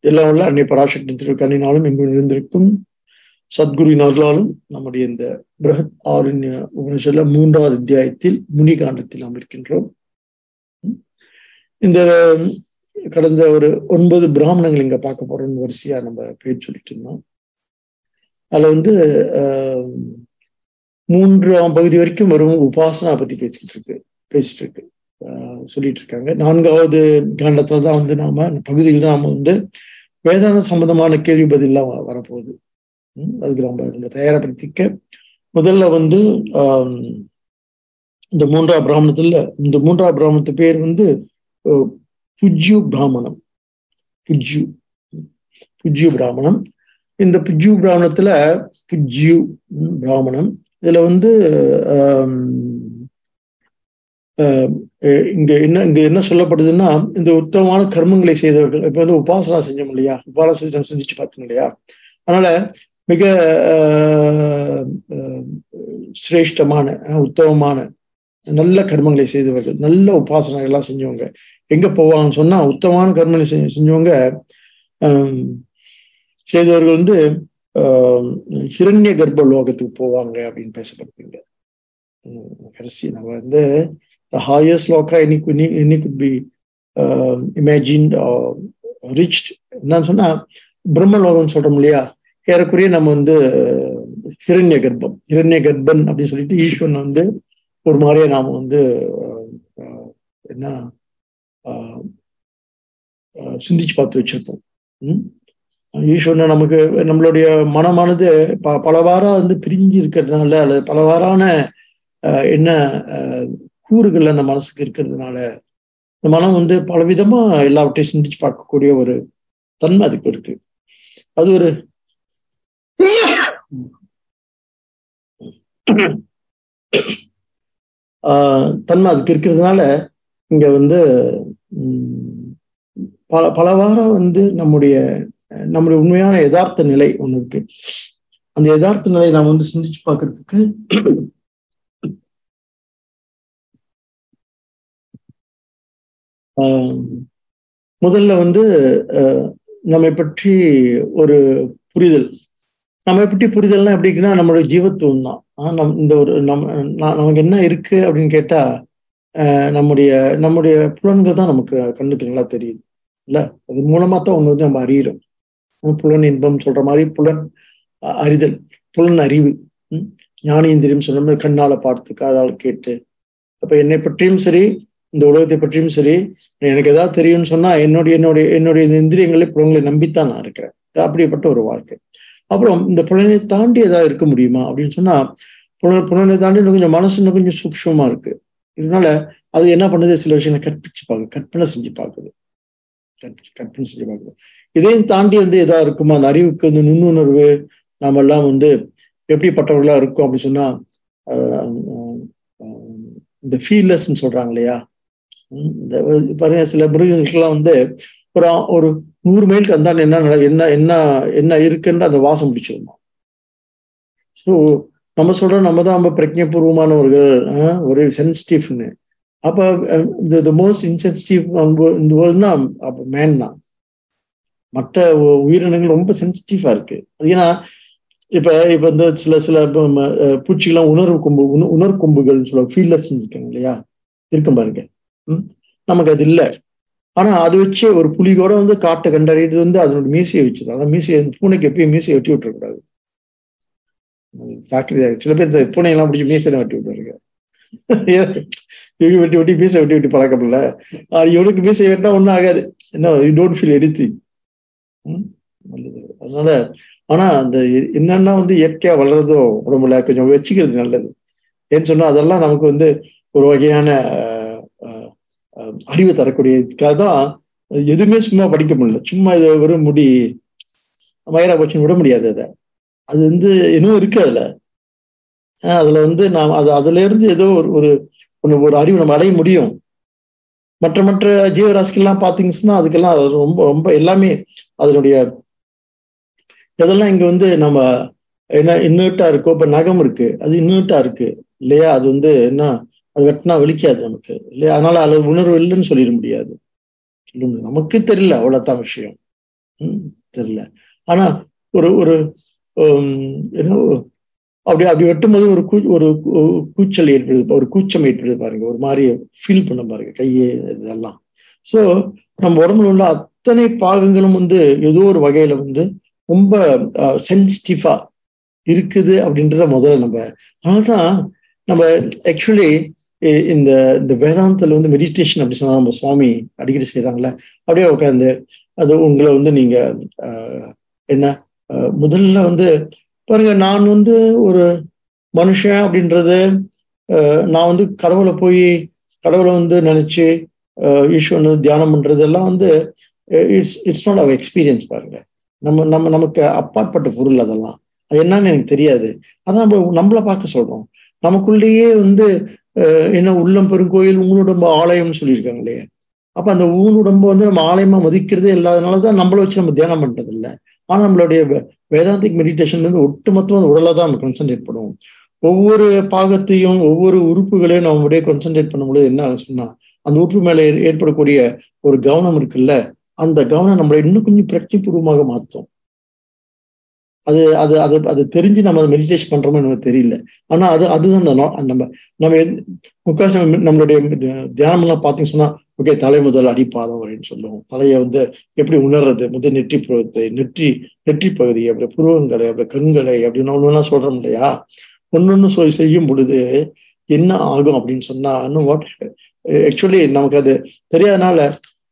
எல்லாம் உள்ள அன்னை பராசக்தி திருக்கண்ணினாலும் இங்கு இருந்திருக்கும் சத்குருவினர்களாலும் நம்முடைய இந்த பிரகத் ஆரண்ய உபனிஷல மூன்றாவது அத்தியாயத்தில் முனி காண்டத்தில் நாம் இருக்கின்றோம். இந்த கடந்த ஒரு ஒன்பது பிராமணங்கள் இங்க பார்க்க போறோம்னு வரிசையா நம்ம பேர் சொல்லிட்டு இருந்தோம். அதுல வந்து ஆஹ் மூன்றாம் பகுதி வரைக்கும் வரும் உபாசனா பத்தி பேசிக்கிட்டு இருக்கு பேசிட்டு இருக்கு. சொல்லிட்டு இருக்காங்க நான்காவது காண்டத்துல தான் வந்து நாம பகுதியில் தான் நாம வந்து வேதாந்த சம்பந்தமான கேள்வி பதிலாம் வரப்போகுது. அதுக்கு நம்ம நம்ம தயாரப்படுத்திக்க முதல்ல வந்து ஆஹ் இந்த மூன்றாம் பிராமணத்துல இந்த மூன்றாம் பிராமணத்து பேர் வந்து புஜ்யு பிராமணம். புஜ்யு புஜ்யு பிராமணம். இந்த புஜ்யு பிராமணத்துல புஜ்யு பிராமணம். இதுல வந்து ஆஹ் இங்க என்ன இங்க என்ன சொல்லப்படுதுன்னா இந்த உத்தமமான கர்மங்களை செய்தவர்கள் இப்ப வந்து உபாசனா செஞ்சோம் இல்லையா? உபாசனம் செஞ்சுட்டு பார்த்தோம் இல்லையா? அதனால மிக சிரேஷ்டமான உத்தமமான நல்ல கர்மங்களை செய்தவர்கள் நல்ல உபாசனை எல்லாம் செஞ்சவங்க. எங்க போவாங்கன்னு சொன்னா உத்தமமான கர்மங்களை செஞ்சவங்க செய்தவர்கள் வந்து ஹிரண்ய கர்ப்ப லோகத்துக்கு போவாங்க அப்படின்னு பேசப்படுத்தீங்க கடைசி நம்ம வந்து the highest லோக்கா any any good be imagine rich என்னன்னு சொன்னா பிரம்மலோகம்னு சொல்றோம் இல்லையா? ஏறக்குறைய நம்ம வந்து ஹிரண்ய கர்ப்பம் ஹிரண்ய கர்ப்பன் அப்படின்னு சொல்லிட்டு ஈஸ்வரன் வந்து ஒரு மாதிரியா நாம வந்து என்ன சிந்திச்சு பார்த்து வச்சிருப்போம். ஈஸ்வரனை நமக்கு நம்மளுடைய மனமானது ப பலவாரா வந்து பிரிஞ்சு இருக்கிறதுனால அல்லது பலவாறான என்ன கூறுகள் அந்த மனசுக்கு இருக்கிறதுனால இந்த மனம் வந்து பலவிதமா எல்லாவற்றையும் சிந்திச்சு பார்க்கக்கூடிய ஒரு தன்மை அதுக்கு இருக்கு. அது ஒரு தன்மை அதுக்கு இருக்கிறதுனால இங்க வந்து பல பல வாரம் வந்து நம்முடைய நம்முடைய உண்மையான யதார்த்த நிலை ஒன்று இருக்கு. அந்த யதார்த்த நிலையை நாம் வந்து சிந்திச்சு பார்க்கறதுக்கு முதல்ல வந்து நம்மை பற்றி ஒரு புரிதல். நம்மை பற்றி புரிதல்னா எப்படின்னா நம்மளுடைய ஜீவத்துவம் தான். நம் இந்த ஒரு நம்ம நமக்கு என்ன இருக்கு அப்படின்னு கேட்டா நம்முடைய நம்முடைய புலன்கள் தான் நமக்கு கண்ணுக்கு நல்லா தெரியுது. இல்ல? அது மூலமா தான் ஒன்று வந்து நம்ம அறியிறோம். புலன் இன்பம் சொல்ற மாதிரி புலன் அறிதல். புலன் அறிவு. ஞானேந்திரியம் சொல்ற மாதிரி கண்ணால பார்த்து காதால் கேட்டு. அப்ப என்னை பற்றியும் சரி இந்த உலகத்தை பற்றியும் சரி எனக்கு ஏதாவது தெரியும்னு சொன்னா என்னுடைய என்னுடைய என்னுடைய இந்திரியங்களை புலன்களை நம்பித்தான் நான் இருக்கிறேன். அப்படிப்பட்ட ஒரு வாழ்க்கை. அப்புறம் இந்த புலனை தாண்டி ஏதாவது இருக்க முடியுமா அப்படின்னு சொன்னா புல புலனை தாண்டி இன்னும் கொஞ்சம் மனசு இன்னும் கொஞ்சம் சூக்ஷமா இருக்கு. இதனால அது என்ன பண்ணுது? சில விஷயங்களை கற்பிச்சு பார்க்க கற்பனை செஞ்சு பார்க்குது. கற்பனை செஞ்சு பார்க்குது. இதையும் தாண்டி வந்து எதா இருக்குமா? அந்த அறிவுக்கு வந்து நுண்ணுணர்வு நாம எல்லாம் வந்து எப்படிப்பட்டவர்களா இருக்கும் அப்படின்னு சொன்னா இந்த ஃபீல்லஸ்ன்னு சொல்றாங்க இல்லையா? இந்த பாருங்க சில மிருகங்களுக்குலாம் வந்து ஒரு ஒரு நூறு மைலுக்கு அந்தாண்ட என்ன என்ன என்ன என்ன இருக்குன்ற அந்த வாசம் பிடிச்சிருமா? ஸோ நம்ம சொல்றோம் நம்ம தான் ரொம்ப பிரஜபூர்வமானவர்கள் ஒரு சென்சிட்டிவ்னு அப்ப த மோஸ்ட் இன்சென்சிட்டிவ் இந்த வேர்ல்ட்னா அப்ப மேன் தான். மற்ற உயிரினங்கள் ரொம்ப சென்சிட்டிவா இருக்கு. அது ஏன்னா இப்ப இப்ப இந்த சில சில பூச்சிகள்லாம் உணர்வு கொம்பு உணர் கொம்புகள்னு சொல்லுவாங்க ஃபீல்லஸ் இருக்காங்க இல்லையா? இருக்கும் பாருங்க. நமக்கு அது இல்லை. ஆனா அது வச்சு ஒரு புலி கூட வந்து காட்டை கண்டறியது வந்து அதனோட மீசையை வச்சுதான் அதான் மீசையை பூனைக்கு எப்பயும் மீசையை வெட்டி விட்டுறக்கூடாது. சில பேர் இந்த பூனையெல்லாம் பிடிச்சி மீசை வெட்டி விட்டுருங்க வெட்டி வெட்டி மீசை வெட்டி வெட்டி பழக்கம் இல்ல இவனுக்கு மீசை வெட்டினா ஒன்றும் ஆகாது. என்ன யூ டோன்ட் ஃபீல் எடுத்து அதனால ஆனா அந்த என்னன்னா வந்து இயற்கையா வளர்றதோ உடம்புல கொஞ்சம் வச்சுக்கிறது நல்லது. ஏன்னு சொன்னா அதெல்லாம் நமக்கு வந்து ஒரு வகையான அறிவு தரக்கூடியதுக்காக தான் எதுவுமே சும்மா படிக்க முடியல. சும்மா இதை வெறும் முடி மயிரா போச்சுன்னு விட முடியாது அதை. அது வந்து இன்னும் இருக்கு அதுல. அதுல வந்து நாம் அது அதுல இருந்து ஏதோ ஒரு ஒரு ஒன்று ஒரு அறிவு நம்ம அடைய முடியும். மற்ற மற்ற ஜீவராசிக்கெல்லாம் பார்த்தீங்கன்னா சொன்னா அதுக்கெல்லாம் ரொம்ப ரொம்ப எல்லாமே அதனுடைய இதெல்லாம் இங்க வந்து நம்ம என்ன இன்னர்ட்டா இருக்கோ இப்ப நகம் இருக்கு. அது இன்னர்ட்டா இருக்கு. இல்லையா? அது வந்து என்ன அது வெட்டினா வெளிக்காது நமக்கு இல்லையா? அதனால அது உணர்வு இல்லைன்னு சொல்லிட முடியாது. நமக்கு தெரியல அவ்வளவுதான் விஷயம். தெரியல. ஆனா ஒரு ஒரு என்ன அப்படி அப்படி வெட்டும்போது ஒரு கூ ஒரு கூச்சல் ஏற்படுது. ஒரு கூச்சம் ஏற்படுது பாருங்க. ஒரு மாதிரி ஃபீல் பண்ண பாருங்க கையே இதெல்லாம். ஸோ நம்ம உடம்புல உள்ள அத்தனை பாகங்களும் வந்து ஏதோ ஒரு வகையில வந்து ரொம்ப சென்சிட்டிவா இருக்குது அப்படின்றத முதல்ல நம்ம அதனால்தான் நம்ம ஆக்சுவலி இந்த இந்த வேதாந்தத்துல வந்து மெடிடேஷன் அப்படி சொன்னா நம்ம சுவாமி அடிக்கடி செய்யறாங்களே அப்படியே உட்காந்து அது உங்களை வந்து நீங்க என்ன முதல்ல வந்து பாருங்க நான் வந்து ஒரு மனுஷன் அப்படின்றது நான் வந்து கடவுளை போய் கடவுளை வந்து நினைச்சு ஈஸ்வரன் தியானம் பண்றது எல்லாம் வந்து it's it's not our experience பாருங்க. நம்ம நம்ம நமக்கு அப்பாற்பட்ட பொருள் அதெல்லாம். அது என்னன்னு எனக்கு தெரியாது. அதான் நம்ம நம்மளை பார்க்க சொல்றோம். நமக்குள்ளேயே வந்து என்ன உள்ளம் பெருங்கோயில் ஊனுடம்பு ஆலயம்னு சொல்லியிருக்காங்க இல்லையா அப்ப அந்த ஊனுடம்பு வந்து நம்ம ஆலயமா மதிக்கிறதே இல்லாதனாலதான் நம்மள வச்சு நம்ம தியானம் பண்றது இல்லை ஆனா நம்மளுடைய வேதாந்திக் மெடிடேஷன் வந்து ஒட்டுமொத்தம் உடலை தான் நம்ம கான்சென்ட்ரேட் பண்ணுவோம். ஒவ்வொரு பாகத்தையும் ஒவ்வொரு உறுப்புகளையும் நம்ம அப்படியே கான்சென்ட்ரேட் பண்ணும்போது என்ன சொன்னா அந்த உறுப்பு மேல ஏற்படக்கூடிய ஒரு கவனம் இருக்குல்ல அந்த கவனம் நம்மளை இன்னும் கொஞ்சம் பிரக்திபூர்வமாக மாற்றும். அது அது அது அது தெரிஞ்சு நம்ம மெடிடேஷன் பண்றோமோ எனக்கு தெரியல. ஆனா அது அதுதான் அந்த நம்ம நம்ம முக்காசி நம்மளுடைய தியானம் எல்லாம் பார்த்தீங்கன்னு சொன்னா ஓகே தலை முதல் அடிப்பாதம் அப்படின்னு சொல்லுவோம். தலையை வந்து எப்படி உணர்றது? முதல் நெற்றி புறத்தை நெற்றி நெற்றி பகுதி அப்படி புருவங்களை அப்படி கண்களை அப்படின்னு ஒண்ணு சொல்றோம் இல்லையா? ஒன்னொன்னு சொல்லி செய்யும் பொழுது என்ன ஆகும் அப்படின்னு சொன்னா இன்னும் வாட் ஆக்சுவலி நமக்கு அது தெரியாதனால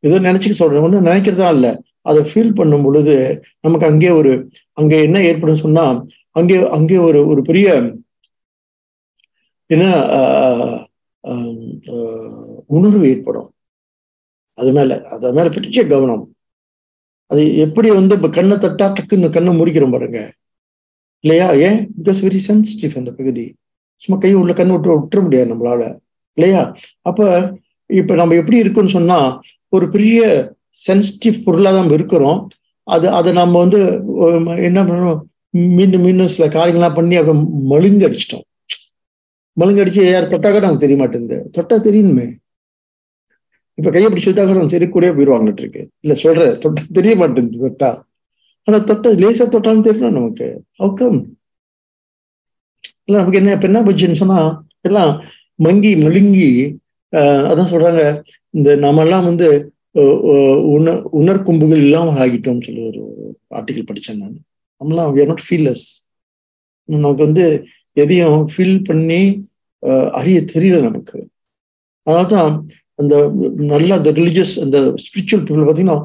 ஏதோ நினைச்சுக்க சொல்றேன் ஒன்றும் நினைக்கிறதா இல்லை. அதை ஃபீல் பண்ணும் பொழுது நமக்கு அங்கே ஒரு அங்கே என்ன ஏற்படும் சொன்னா அங்கே அங்கே ஒரு ஒரு பெரிய என்ன உணர்வு ஏற்படும். அது மேல அது மேல பெரிய கவனம். அது எப்படி வந்து இப்ப கண்ணை தட்டா டக்குன்னு கண்ணை முடிக்கிறோம் பாருங்க. இல்லையா? ஏன்? பிகாஸ் வெரி சென்சிட்டிவ் அந்த பகுதி. சும்மா கை உள்ள கண்ணு விட்டு விட்டுற முடியாது நம்மளால. இல்லையா? அப்ப இப்ப நம்ம எப்படி இருக்குன்னு சொன்னா ஒரு பெரிய சென்சிட்டிவ் பொருளாக நம்ம இருக்கிறோம். அது அதை நம்ம வந்து என்ன பண்ணணும்? மீண்டும் மீண்டும் சில காரியங்கள்லாம் பண்ணி அப்புறம் மழுங்கடிச்சிட்டோம் அடிச்சிட்டோம். மழுங்கு அடிச்சு யார் தொட்டாக்க நமக்கு தெரிய மாட்டேங்குது. தொட்டா தெரியணுமே இப்ப கையை பிடிச்சி விட்டாக்க நம்ம சரி கூட போயிடுவாங்கட்டு இருக்கு. இல்ல சொல்ற தொட்டா தெரிய மாட்டேங்குது தொட்டா. ஆனா தொட்டா லேசா தொட்டாலும் தெரியணும் நமக்கு. அவுக்கம் இல்ல நமக்கு என்ன இப்ப என்ன போச்சுன்னு சொன்னா எல்லாம் மங்கி மழுங்கி அதான் சொல்றாங்க. இந்த நம்ம எல்லாம் வந்து உணர் உணர்கும்புகள் இல்லாமல் ஆகிட்டோம்னு சொல்லி ஒரு ஆர்டிக்கல் படித்தேன் நான். நம்மளாம் வி ஆர் நாட் ஃபீல்லஸ் நமக்கு வந்து எதையும் ஃபீல் பண்ணி அறிய தெரியல நமக்கு. அதனால தான் அந்த நல்ல அந்த ரிலிஜியஸ் அந்த ஸ்பிரிச்சுவல் பீப்புள் பார்த்தீங்கன்னா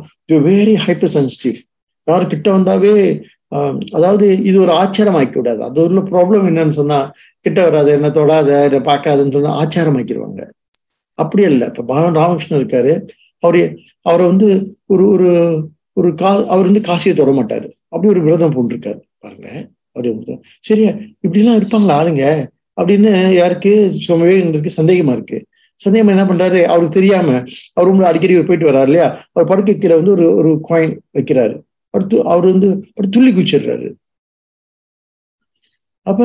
வெரி ஹைப்பர் சென்சிட்டிவ் யார் கிட்ட வந்தாவே அதாவது இது ஒரு ஆச்சாரம் ஆக்கிவிடாது அது உள்ள ப்ராப்ளம் என்னன்னு சொன்னா கிட்ட வராது என்ன தொடாத இதை பார்க்காதுன்னு சொன்னா ஆச்சாரம் ஆக்கிடுவாங்க அப்படியே இல்லை இப்ப பகவான் ராமகிருஷ்ணன் இருக்காரு. அவரு அவரை வந்து ஒரு ஒரு ஒரு கா அவர் வந்து காசியை தொட மாட்டாரு. அப்படி ஒரு விரதம் போட்டிருக்காரு பாருங்க அவரு சரியா இப்படிலாம் இருப்பாங்களா ஆளுங்க? அப்படின்னு யாருக்கு? சுமவே இருக்கு சந்தேகமா இருக்கு. சந்தேகமா என்ன பண்றாரு? அவருக்கு தெரியாம அவர் ரூம்ல அடிக்கடி போயிட்டு வர்றாரு இல்லையா? அவர் படுக்க கீழே வந்து ஒரு ஒரு காயின் வைக்கிறாரு. அடுத்து அவர் வந்து துள்ளி குச்சிடுறாரு அப்ப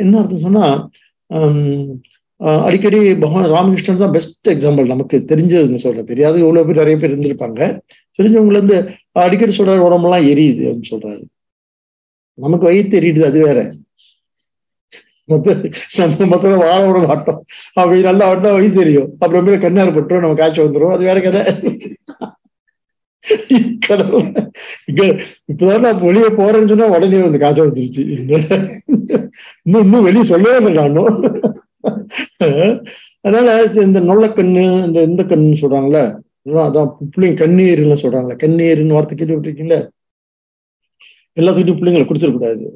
என்ன அர்த்தம் சொன்னா அடிக்கடி பகவான் ராமகிருஷ்ணன் தான் பெஸ்ட் எக்ஸாம்பிள் நமக்கு தெரிஞ்சதுன்னு சொல்ற தெரியாது இவ்வளவு பேர் நிறைய பேர் இருந்திருப்பாங்க. தெரிஞ்சவங்கள இருந்து அடிக்கடி சொல்றாரு உடம்பெல்லாம் எரியுது அப்படின்னு சொல்றாரு. நமக்கு வயிற்று எரியுது அது வேற. மொத்த நம்ம மொத்தம் வாழ விட மாட்டோம். அப்படி நல்லா வட்டா வயிறு தெரியும். அப்படி கண்ணார் பட்டுரும் நம்ம காய்ச்சல் வந்துடும் அது வேற கதை. கடவுள். இப்பதான் நான் வெளியே போறேன்னு சொன்னா உடனே வந்து காய்ச்சல் வந்துருச்சு. இன்னும் இன்னும் வெளியே சொல்லவே இல்லை நானும். அதனால இந்த நொல்லக்கண்ணு இந்த இந்த கண்ணு சொல்றாங்கல்ல அதான் பிள்ளைங்க கண்ணீர்ல சொல்றாங்களே கண்ணீர்னு வார்த்தை கேள்விப்பட்டிருக்கீங்களா? எல்லாத்துக்கிட்டையும் பிள்ளைங்களை கொடுத்துடக்கூடாது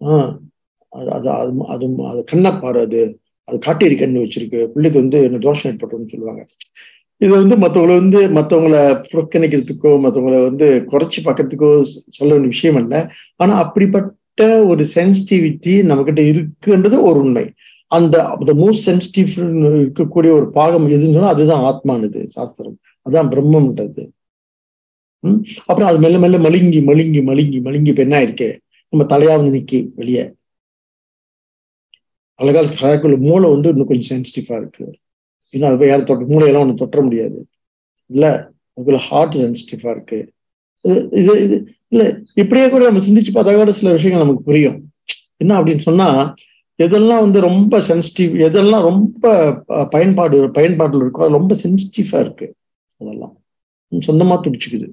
ஆஹ் அது அது அது அது கண்ணை கண்ணப்பாரு அது. அது காட்டேரி கண்ணு வச்சிருக்கு. பிள்ளைக்கு வந்து என்ன தோஷம் ஏற்பட்டோம்னு சொல்லுவாங்க. இது வந்து மற்றவங்களை வந்து மற்றவங்களை புறக்கணிக்கிறதுக்கோ மற்றவங்களை வந்து குறைச்சி பார்க்கறதுக்கோ சொல்ல வேண்டிய விஷயம் இல்லை ஆனா அப்படிப்பட்ட ஒரு சென்சிட்டிவிட்டி நம்மகிட்ட இருக்குன்றது ஒரு உண்மை. அந்த த மோஸ்ட் சென்சிட்டிவ் இருக்கக்கூடிய ஒரு பாகம் எதுன்னு சொன்னா அதுதான் ஆத்மானது சாஸ்திரம். அதான் பிரம்மம்ன்றது. உம் அப்புறம் அது மெல்ல மெல்ல மழுங்கி மழுங்கி மழுங்கி மழுங்கி பெண்ணா என்ன ஆயிருக்கு? நம்ம தலையாவது நிக்கி வெளியே. அழகால் கழக்குள்ள மூளை வந்து இன்னும் கொஞ்சம் சென்சிட்டிவா இருக்கு. இன்னும் அது யாரும் தொட்ட மூளையெல்லாம் ஒண்ணு தொட்ட முடியாது. இல்ல அதுக்குள்ள ஹார்ட் சென்சிட்டிவா இருக்கு. இது இது இல்ல இப்படியே கூட நம்ம சிந்திச்சு பார்த்தா கூட சில விஷயங்கள் நமக்கு புரியும். என்ன அப்படின்னு சொன்னா எதெல்லாம் வந்து ரொம்ப சென்சிட்டிவ் எதெல்லாம் ரொம்ப பயன்பாடு பயன்பாடுல இருக்கோ அது ரொம்ப சென்சிட்டிவா இருக்கு. அதெல்லாம். சொந்தமா துடிச்சுக்குது.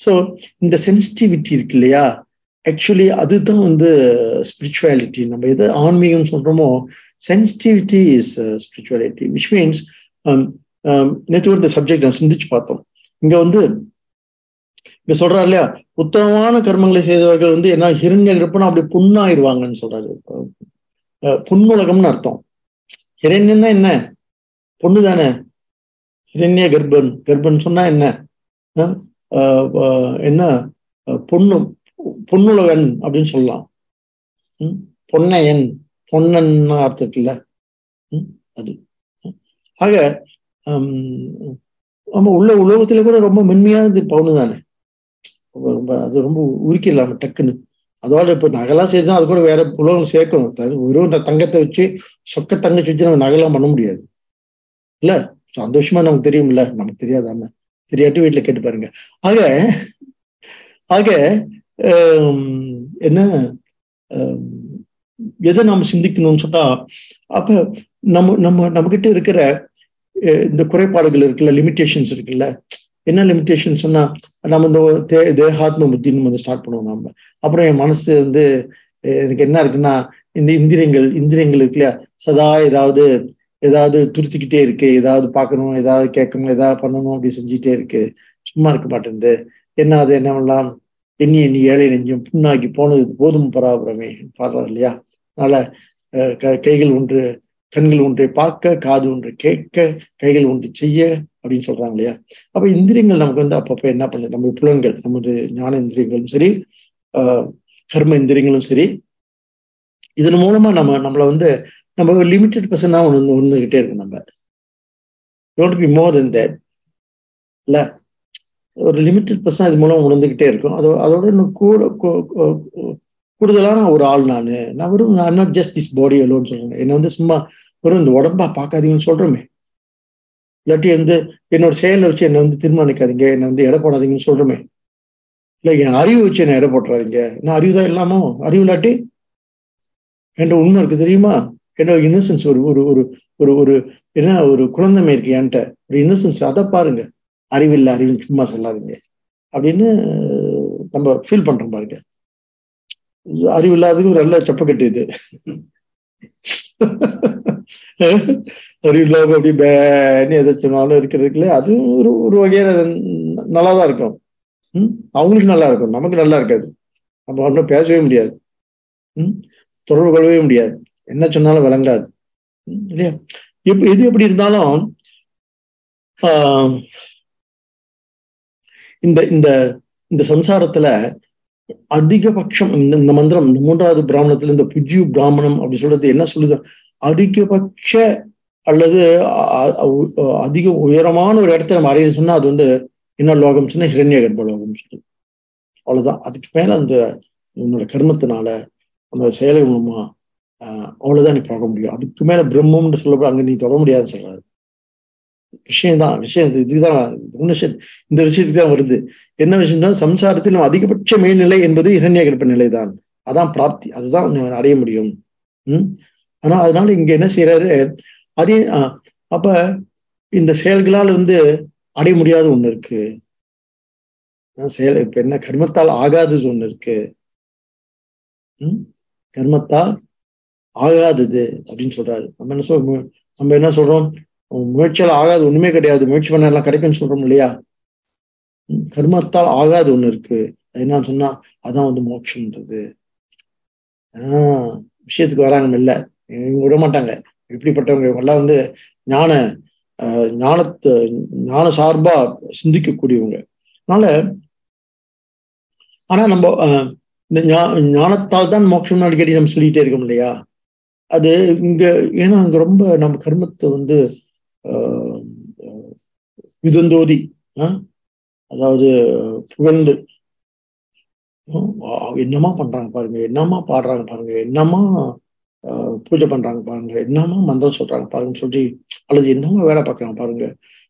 ஸோ இந்த சென்சிட்டிவிட்டி இருக்கு இல்லையா? ஆக்சுவலி அதுதான் வந்து ஸ்பிரிச்சுவாலிட்டி நம்ம எதை ஆன்மீகம் சொல்றோமோ sensitivity is spirituality which means நேற்று இந்த சப்ஜெக்ட் நான் சிந்திச்சு பார்த்தோம். இங்க வந்து இங்க சொல்றாரு இல்லையா? உத்தமமான கர்மங்களை செய்தவர்கள் வந்து என்ன ஹிரண்ய கர்ப்பனா அப்படி புண்ணாயிருவாங்கன்னு சொல்றாரு. புண்ணுலகம்னு அர்த்தம். ஹிரண்யன்னா என்ன? பொண்ணு தானே ஹிரண்ய கர்ப்பன். கர்ப்பன் சொன்னா என்ன? என்ன? பொண்ணு பொன்னுலகன் அப்படின்னு சொல்லலாம். பொன்னையன். பொன்னன் அர்த்தம் இருக்குல்ல? அது. ஆக நம்ம உள்ள உலகத்துல கூட ரொம்ப மென்மையானது பவுனு தானே ரொம்ப அது ரொம்ப உரிக்கலாம டக்குன்னு. அதோட இப்போ நகைலாம் சேர்த்தா அது கூட வேற உலகம் சேர்க்கணும். வெறும் தங்கத்தை வச்சு சொக்க தங்கச்சி வச்சு நம்ம நகைலாம் பண்ண முடியாது. இல்ல? சந்தோஷமா நமக்கு தெரியும்ல? நமக்கு தெரியாது தெரியாட்டி வீட்டுல கேட்டு பாருங்க. ஆக ஆக என்ன எதை நாம சிந்திக்கணும்னு சொன்னா அப்ப நம்ம நம்ம நம்ம கிட்ட இருக்கிற இந்த குறைபாடுகள் இருக்குல்ல லிமிட்டேஷன்ஸ் இருக்குல்ல என்ன லிமிட்டேஷன் சொன்னா நம்ம இந்த தே தேகாத்ம புத்தின்னு வந்து ஸ்டார்ட் பண்ணுவோம் நம்ம அப்புறம் என் மனசு வந்து எனக்கு என்ன இருக்குன்னா இந்த இந்திரியங்கள் இந்திரியங்கள் இருக்கு இல்லையா? சதா ஏதாவது ஏதாவது துருத்திக்கிட்டே இருக்கு. ஏதாவது பார்க்கணும் ஏதாவது கேட்கணும் ஏதாவது பண்ணணும் அப்படி செஞ்சுட்டே இருக்கு. சும்மா இருக்க மாட்டேங்குது என்ன அது என்ன பண்ணலாம் எண்ணி எண்ணி ஏழை நெஞ்சும் புண்ணாக்கி போனது போதும் பராபரமே பாடுறாரு இல்லையா? அதனால கைகள் ஒன்று கண்கள் ஒன்றை பார்க்க காது ஒன்று கேட்க கைகள் ஒன்று செய்ய அப்படின்னு சொல்றாங்க இல்லையா? அப்ப இந்திரியங்கள் நமக்கு வந்து அப்பப்ப என்ன பண்ணுது? நம்ம புலன்கள் நமது ஞான இந்திரியங்களும் சரி கர்ம இந்திரியங்களும் சரி இதன் மூலமா நம்ம நம்மளை வந்து நம்ம லிமிட்டட் பர்சன் தான் ஒன்று ஒன்றுகிட்டே இருக்கும் நம்ம. Don't be more then that இல்ல? ஒரு லிமிட்டட் பர்சன் அது மூலம் உணர்ந்துகிட்டே இருக்கும். அதோ அதோட இன்னும் கூட கூடுதலான ஒரு ஆள் நான். நான் வெறும் நான் நாட் ஜஸ்ட் திஸ் பாடி அலோன்னு சொல்றேன். என்னை வந்து சும்மா வெறும் இந்த உடம்பா பார்க்காதீங்கன்னு சொல்றோமே. இல்லாட்டி வந்து என்னோட செயலை வச்சு என்னை வந்து தீர்மானிக்காதீங்க. என்னை வந்து எடை போடாதீங்கன்னு சொல்றோமே. இல்லை என் அறிவு வச்சு என்ன எடை போட்டுறாதீங்க. நான் அறிவு தான் இல்லாமோ அறிவு இல்லாட்டி என்ற உண்மை இருக்கு தெரியுமா? என்னோட இன்னசென்ஸ் ஒரு ஒரு ஒரு ஒரு ஒரு என்ன ஒரு குழந்தைமை இருக்கு என்கிட்ட. ஒரு இன்னசென்ஸ் அதை பாருங்க. அறிவில்லை அறிவு சும்மா சொல்லாதீங்க. அப்படின்னு நம்ம ஃபீல் பண்றோம் பாருங்க. அறிவு இல்லாததுக்கு ஒரு நல்ல செப்பக்கட்டு இது. அறிவு இல்லாம அப்படி பேன்னு எதை சொன்னாலும் இருக்கிறதுக்குள்ள அது ஒரு ஒரு வகையான நல்லா தான் இருக்கும். ம்? அவங்களுக்கு நல்லா இருக்கும். நமக்கு நல்லா இருக்காது. நம்ம ஒன்றும் பேசவே முடியாது. ம்? தொடர்பு கொள்ளவே முடியாது. என்ன சொன்னாலும் விளங்காது. இல்லையா? இப்ப எது எப்படி இருந்தாலும் ஆஹ் இந்த இந்த இந்த சம்சாரத்துல அதிகபட்சம் இந்த இந்த மந்திரம் இந்த மூன்றாவது பிராமணத்துல இந்த புஜ்யு பிராமணம் அப்படி சொல்றது என்ன சொல்லுது? அதிகபட்ச அல்லது அதிக உயரமான ஒரு இடத்துல நம்ம அடைய சொன்னா அது வந்து என்ன லோகம் சொன்னா ஹிரண்ய கர்ப்ப லோகம் சொல்லுது அவ்வளவுதான். அதுக்கு மேல அந்த உன்னோட கர்மத்தினால உன்னோட செயலை மூலமா ஆஹ் அவ்வளவுதான் நீ பார்க்க முடியும். அதுக்கு மேல பிரம்மம்னு சொல்லப்போ அங்க நீ தொட முடியாதுன்னு சொல்றாரு. விஷயம்தான் விஷயம் இதுதான். இந்த விஷயத்துக்கு தான் வருது. என்ன விஷயம்னா சம்சாரத்தில் நம்ம அதிகபட்ச மேல்நிலை என்பது இரண்ய கற்ப நிலைதான் அதான் பிராப்தி அதுதான் அடைய முடியும். உம் ஆனா அதனால இங்க என்ன செய்யறாரு அதே அப்ப இந்த செயல்களால் வந்து அடைய முடியாத ஒண்ணு இருக்கு. செயல் இப்ப என்ன கர்மத்தால் ஆகாதது ஒண்ணு இருக்கு. உம் கர்மத்தால் ஆகாதது அப்படின்னு சொல்றாரு. நம்ம என்ன சொல் நம்ம என்ன சொல்றோம்? முயற்சியால் ஆகாது ஒண்ணுமே கிடையாது. முயற்சி பண்ண எல்லாம் கிடைக்கும்னு சொல்றோம் இல்லையா? கர்மத்தால் ஆகாது ஒண்ணு இருக்கு. என்னன்னு சொன்னா அதான் வந்து மோட்சம்ன்றது. ஆஹ் விஷயத்துக்கு வராங்க இல்ல இவங்க விட மாட்டாங்க. இப்படிப்பட்டவங்க இவங்கெல்லாம் வந்து ஞான ஞானத்தை ஞான சார்பா சிந்திக்கக்கூடியவங்க. அதனால ஆனா நம்ம இந்த ஞானத்தால் தான் மோட்சம்னு அடிக்கடி நம்ம சொல்லிட்டே இருக்கோம் இல்லையா? அது இங்க ஏன்னா அங்க ரொம்ப நம்ம கர்மத்தை வந்து விதந்தோதி அதாவது புகழ்ந்து. என்னமா பண்றாங்க பாருங்க என்னமா பாடுறாங்க பாருங்க என்னமா பூஜை பண்றாங்க பாருங்க என்னமா மந்திரம் சொல்றாங்க பாருங்க சொல்லி அல்லது என்னமா வேலை பார்க்கறாங்க பாருங்க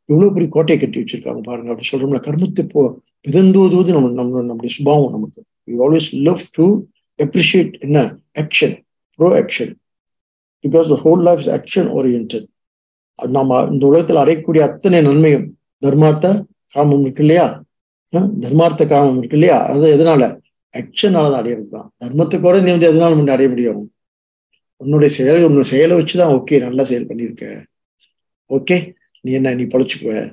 இவ்வளவு பெரிய கோட்டையை கட்டி வச்சிருக்காங்க பாருங்க அப்படி சொல்றோம்ல கர்மத்தை போ விதந்தோதுவது நம்ம நம்ம நம்முடைய சுபாவம் நமக்கு. You always love to appreciate என்ன? Action bro action because the whole life action orient நம்ம இந்த உலகத்துல அடையக்கூடிய அத்தனை நன்மையும் தர்மார்த்த காமம் இருக்கு இல்லையா? தர்மார்த்த காமம் இருக்கு இல்லையா? அது எதனால? ஆக்ஷனால தான் அடையிறது தான் தர்மத்தை கூட நீ வந்து எதனால முன்னே அடைய முடியும்? உன்னுடைய செயல் உன்னுடைய செயலை வச்சுதான் ஓகே நல்லா செயல் பண்ணியிருக்க. ஓகே? நீ என்ன நீ பொழைச்சுக்குவ?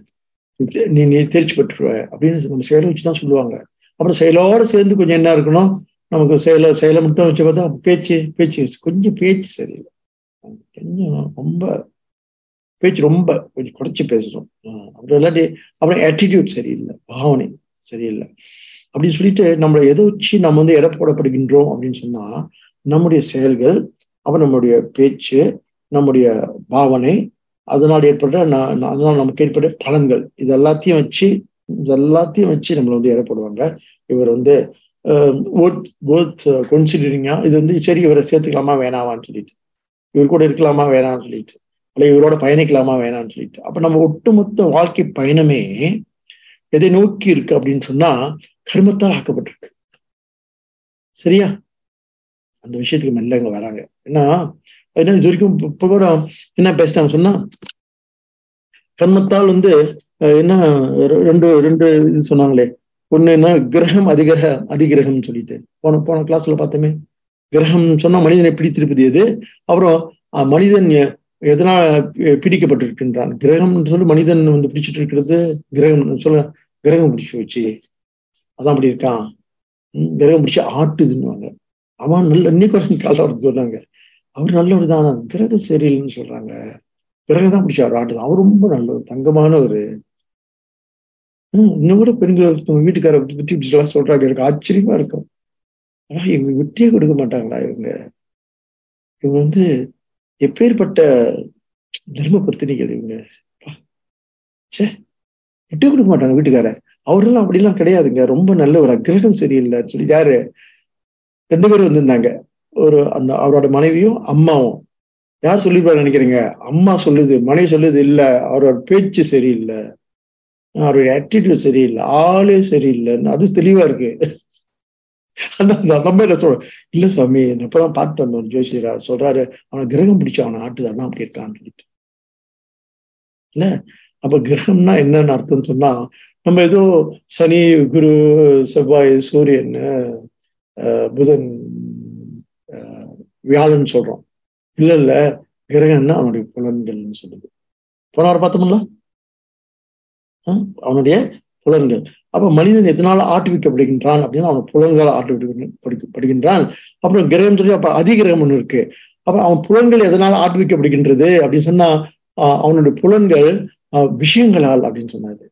நீ நீ தேர்ச்சி பெற்றுருவ அப்படின்னு நம்ம செயலை வச்சுதான் சொல்லுவாங்க. அப்புறம் செயலோட சேர்ந்து கொஞ்சம் என்ன இருக்கணும்? நமக்கு செயலை செயலை மட்டும் வச்சு பார்த்தா பேச்சு பேச்சு கொஞ்சம் பேச்சு சரியில்லை. கொஞ்சம் ரொம்ப பேச்சு ரொம்ப கொஞ்சம் குறைச்சி பேசுறோம். அப்புறம் இல்லாட்டி அப்புறம் ஆட்டிடியூட் சரியில்லை பாவனை சரியில்லை. அப்படின்னு சொல்லிட்டு நம்மளை எதை வச்சு நம்ம வந்து எடை போடப்படுகின்றோம் அப்படின்னு சொன்னா நம்முடைய செயல்கள் அப்ப நம்முடைய பேச்சு நம்முடைய பாவனை அதனால் ஏற்படுற அதனால் நமக்கு ஏற்பட்ட பலன்கள் இது எல்லாத்தையும் வச்சு இது எல்லாத்தையும் வச்சு நம்மளை வந்து எடை போடுவாங்க. இவர் வந்து ஒர்த் ஒர்த் கொன்சிடரிங்கா இது வந்து சரி இவரை சேர்த்துக்கலாமா வேணாமான்னு சொல்லிட்டு. இவர் கூட இருக்கலாமா வேணாம்னு சொல்லிட்டு. அல்ல இவரோட பயணிக்கலாமா வேணாம்னு சொல்லிட்டு. அப்ப நம்ம ஒட்டுமொத்த வாழ்க்கை பயணமே எதை நோக்கி இருக்கு அப்படின்னு சொன்னா கர்மத்தால் ஆக்கப்பட்டிருக்கு. சரியா? அந்த விஷயத்துக்கு மெல்ல இங்க வராங்க. ஏன்னா என்ன இது வரைக்கும் இப்ப கூட என்ன பேசினாங்க சொன்னா கர்மத்தால் வந்து என்ன ரெண்டு ரெண்டு இது சொன்னாங்களே. ஒண்ணு என்ன கிரகம் அதிகிரக அதிகிரகம் சொல்லிட்டு. போன போன கிளாஸ்ல பார்த்தோமே கிரகம் சொன்னா மனிதனை பிடித்திருப்பது எது? அப்புறம் மனிதன் எதனால் பிடிக்கப்பட்டிருக்கின்றான்? கிரகம் சொல்லி மனிதன் வந்து பிடிச்சிட்டு இருக்கிறது கிரகம் சொல்ல கிரகம் பிடிச்சி வச்சு அதான் அப்படி இருக்கான். கிரகம் பிடிச்சி ஆட்டுதுன்னுவாங்க. அவன் நல்ல இன்னைக்கு காலம் சொன்னாங்க. அவர் நல்லவர் தான் கிரகம் சரியில்லைன்னு சொல்றாங்க. கிரகம் தான் பிடிச்சி அவர் ஆட்டுதான் அவர் ரொம்ப நல்லவர் தங்கமான ஒரு இன்னும் கூட பெண்கள் வீட்டுக்கார பத்தி பிடிச்சலாம் சொல்றாங்க. எனக்கு ஆச்சரியமா இருக்கும். ஆனா இவங்க விட்டியே கொடுக்க மாட்டாங்களா இவங்க? இவங்க வந்து எப்பேற்பட்ட தர்ம பத்தினிகள் இவங்க? சே விட்டு கொடுக்க மாட்டாங்க வீட்டுக்கார அவரெல்லாம் அப்படிலாம் கிடையாதுங்க. ரொம்ப நல்ல ஒரு அக்கிரகம் சரியில்லை. சொல்லி யாரு? ரெண்டு பேரும் வந்திருந்தாங்க. ஒரு அந்த அவரோட மனைவியும் அம்மாவும். யார் சொல்லிருப்பாரு நினைக்கிறீங்க? அம்மா சொல்லுது மனைவி சொல்லுது இல்ல அவரோட பேச்சு சரியில்லை. அவருடைய ஆட்டிடியூட் சரியில்லை. ஆளே சரியில்லைன்னு. அது தெளிவா இருக்கு. நம்ம என்ன சொல்றோம் இல்ல சாமி இப்பதான் பார்த்து வந்தோம் ஜோசியரா. சொல்றாரு அவனை கிரகம் பிடிச்ச அவனை ஆட்டுதான் அப்படி இருக்கான்னு சொல்லிட்டு. இல்ல? அப்ப கிரகம்னா என்னன்னு அர்த்தம் சொன்னா நம்ம ஏதோ சனி குரு செவ்வாய் சூரியன் புதன் வியாழன் சொல்றோம். இல்ல இல்ல கிரகம்னா அவனுடைய புலன்கள்னு சொல்லுது போனவரை பார்த்தோம்ல? அவனுடைய புலன்கள். அப்ப மனிதன் எதனால ஆட்டுவிக்கப்படுகின்றான் அப்படின்னு அவன் புலன்கள் ஆட்டுவிக்கப்படுகின்றான் அப்புறம் கிரகம் சொல்லி அப்ப அதிகிரகம் ஒண்ணு இருக்கு. அப்ப அவன் புலன்கள் எதனால ஆட்டுவிக்கப்படுகின்றது அப்படின்னு சொன்னா அவனுடைய புலன்கள் விஷயங்களால் அப்படின்னு சொன்னாரு.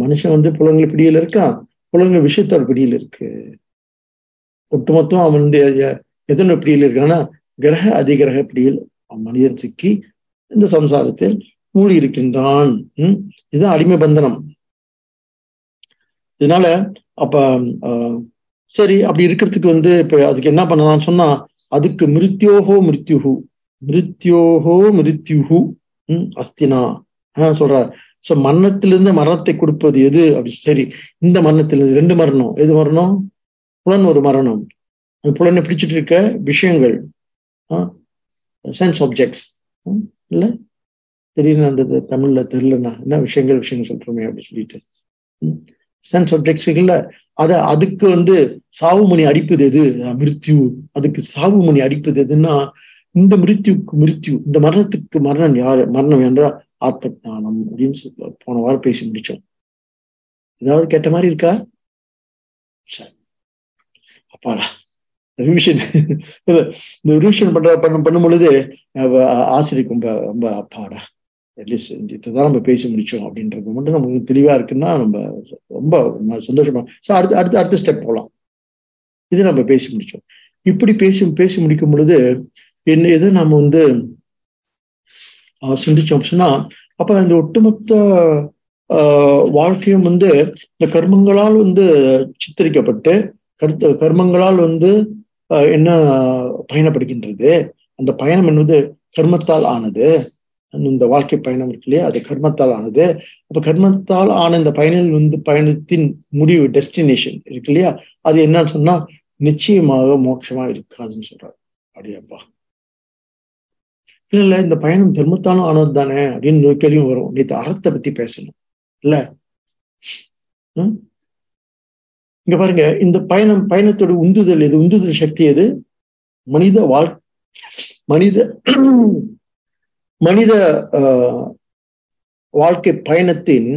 மனுஷன் வந்து புலன்கள் பிடியில் இருக்கான். புலன்கள் விஷயத்தோட பிடியில் இருக்கு. ஒட்டுமொத்தம் அவன் வந்து எதனோட பிடியில் இருக்கான்னா கிரக அதிகிரக பிடியில் மனிதன் சிக்கி இந்த சம்சாரத்தில் மூடி இருக்கின்றான் உம் இதுதான் அடிமை பந்தனம். இதனால அப்ப சரி அப்படி இருக்கிறதுக்கு வந்து இப்ப அதுக்கு என்ன பண்ணலாம்னு சொன்னா அதுக்கு மிருத்யோகோ மிருத்யுஹு. மிருத்யோகோ மிருத்யுஹு உம் அஸ்தினா ஆஹ் சொல்றார். சோ மரணத்திலிருந்து மரணத்தை கொடுப்பது எது? அப்படி சரி இந்த மரணத்திலிருந்து ரெண்டு மரணம். எது மரணம்? புலன் ஒரு மரணம். புலனை பிடிச்சிட்டு இருக்க விஷயங்கள் சென்ஸ் ஆப்ஜெக்ட்ஸ் இல்ல? திடீர்னு அந்த தமிழ்ல தெரியலண்ணா. என்ன விஷயங்கள் விஷயங்கள் சொல்றோமே அப்படின்னு சொல்லிட்டு. சென்ஸ் ஆப்ஜெக்ட்ஸுகள்ல அத அதுக்கு வந்து சாவுமணி அடிப்பது எது? மிருத்யு. அதுக்கு சாவுமணி அடிப்பது எதுன்னா இந்த மிருத்யுக்கு மிருத்யு இந்த மரணத்துக்கு மரணம் யாரு? மரணம் என்றால் ஆத்மஜானம் அப்படின்னு சொல்லி போன வாரம் பேசி முடிச்சோம். ஏதாவது கேட்ட மாதிரி இருக்கா? சரி. அப்பாடா ரிவிஷன் இந்த ரிவிஷன் பண்ற பண்ண பண்ணும் பொழுது ஆசிரியர் ரொம்ப ரொம்ப அப்பாடா. அட்லீஸ்ட் இதுதான் நம்ம பேசி முடிச்சோம் அப்படின்றது மட்டும் நமக்கு தெளிவா இருக்குன்னா நம்ம ரொம்ப சந்தோஷமா ஸோ அடுத்து அடுத்து அடுத்த ஸ்டெப் போகலாம் இது நம்ம பேசி முடிச்சோம். இப்படி பேசி பேசி முடிக்கும் பொழுது என்ன எது நாம வந்து சிந்திச்சோம் சொன்னா அப்ப இந்த ஒட்டுமொத்த வாழ்க்கையும் வந்து இந்த கர்மங்களால் வந்து சித்தரிக்கப்பட்டு கருத்து கர்மங்களால் வந்து என்ன பயணப்படுகின்றது? அந்த பயணம் என்பது கர்மத்தால் ஆனது. இந்த வாழ்க்கை பயணம் இருக்கு இல்லையா? அது கர்மத்தால் ஆனது. அப்ப கர்மத்தால் ஆன இந்த பயணில் வந்து பயணத்தின் முடிவு டெஸ்டினேஷன் இருக்கு இல்லையா? அது என்னன்னு சொன்னா நிச்சயமாக மோட்சமா இருக்காதுன்னு சொல்றாரு அப்படியாப்பா இல்ல இல்ல இந்த பயணம் தர்மத்தாலும் ஆனது தானே அப்படின்னு கேள்வியும் வரும். நேற்று அறத்தை பத்தி பேசணும். இல்ல? இங்க பாருங்க இந்த பயணம் பயணத்தோட உந்துதல் எது? உந்துதல் சக்தி எது? மனித வாழ் மனித மனித வாழ்க்கை பயணத்தின்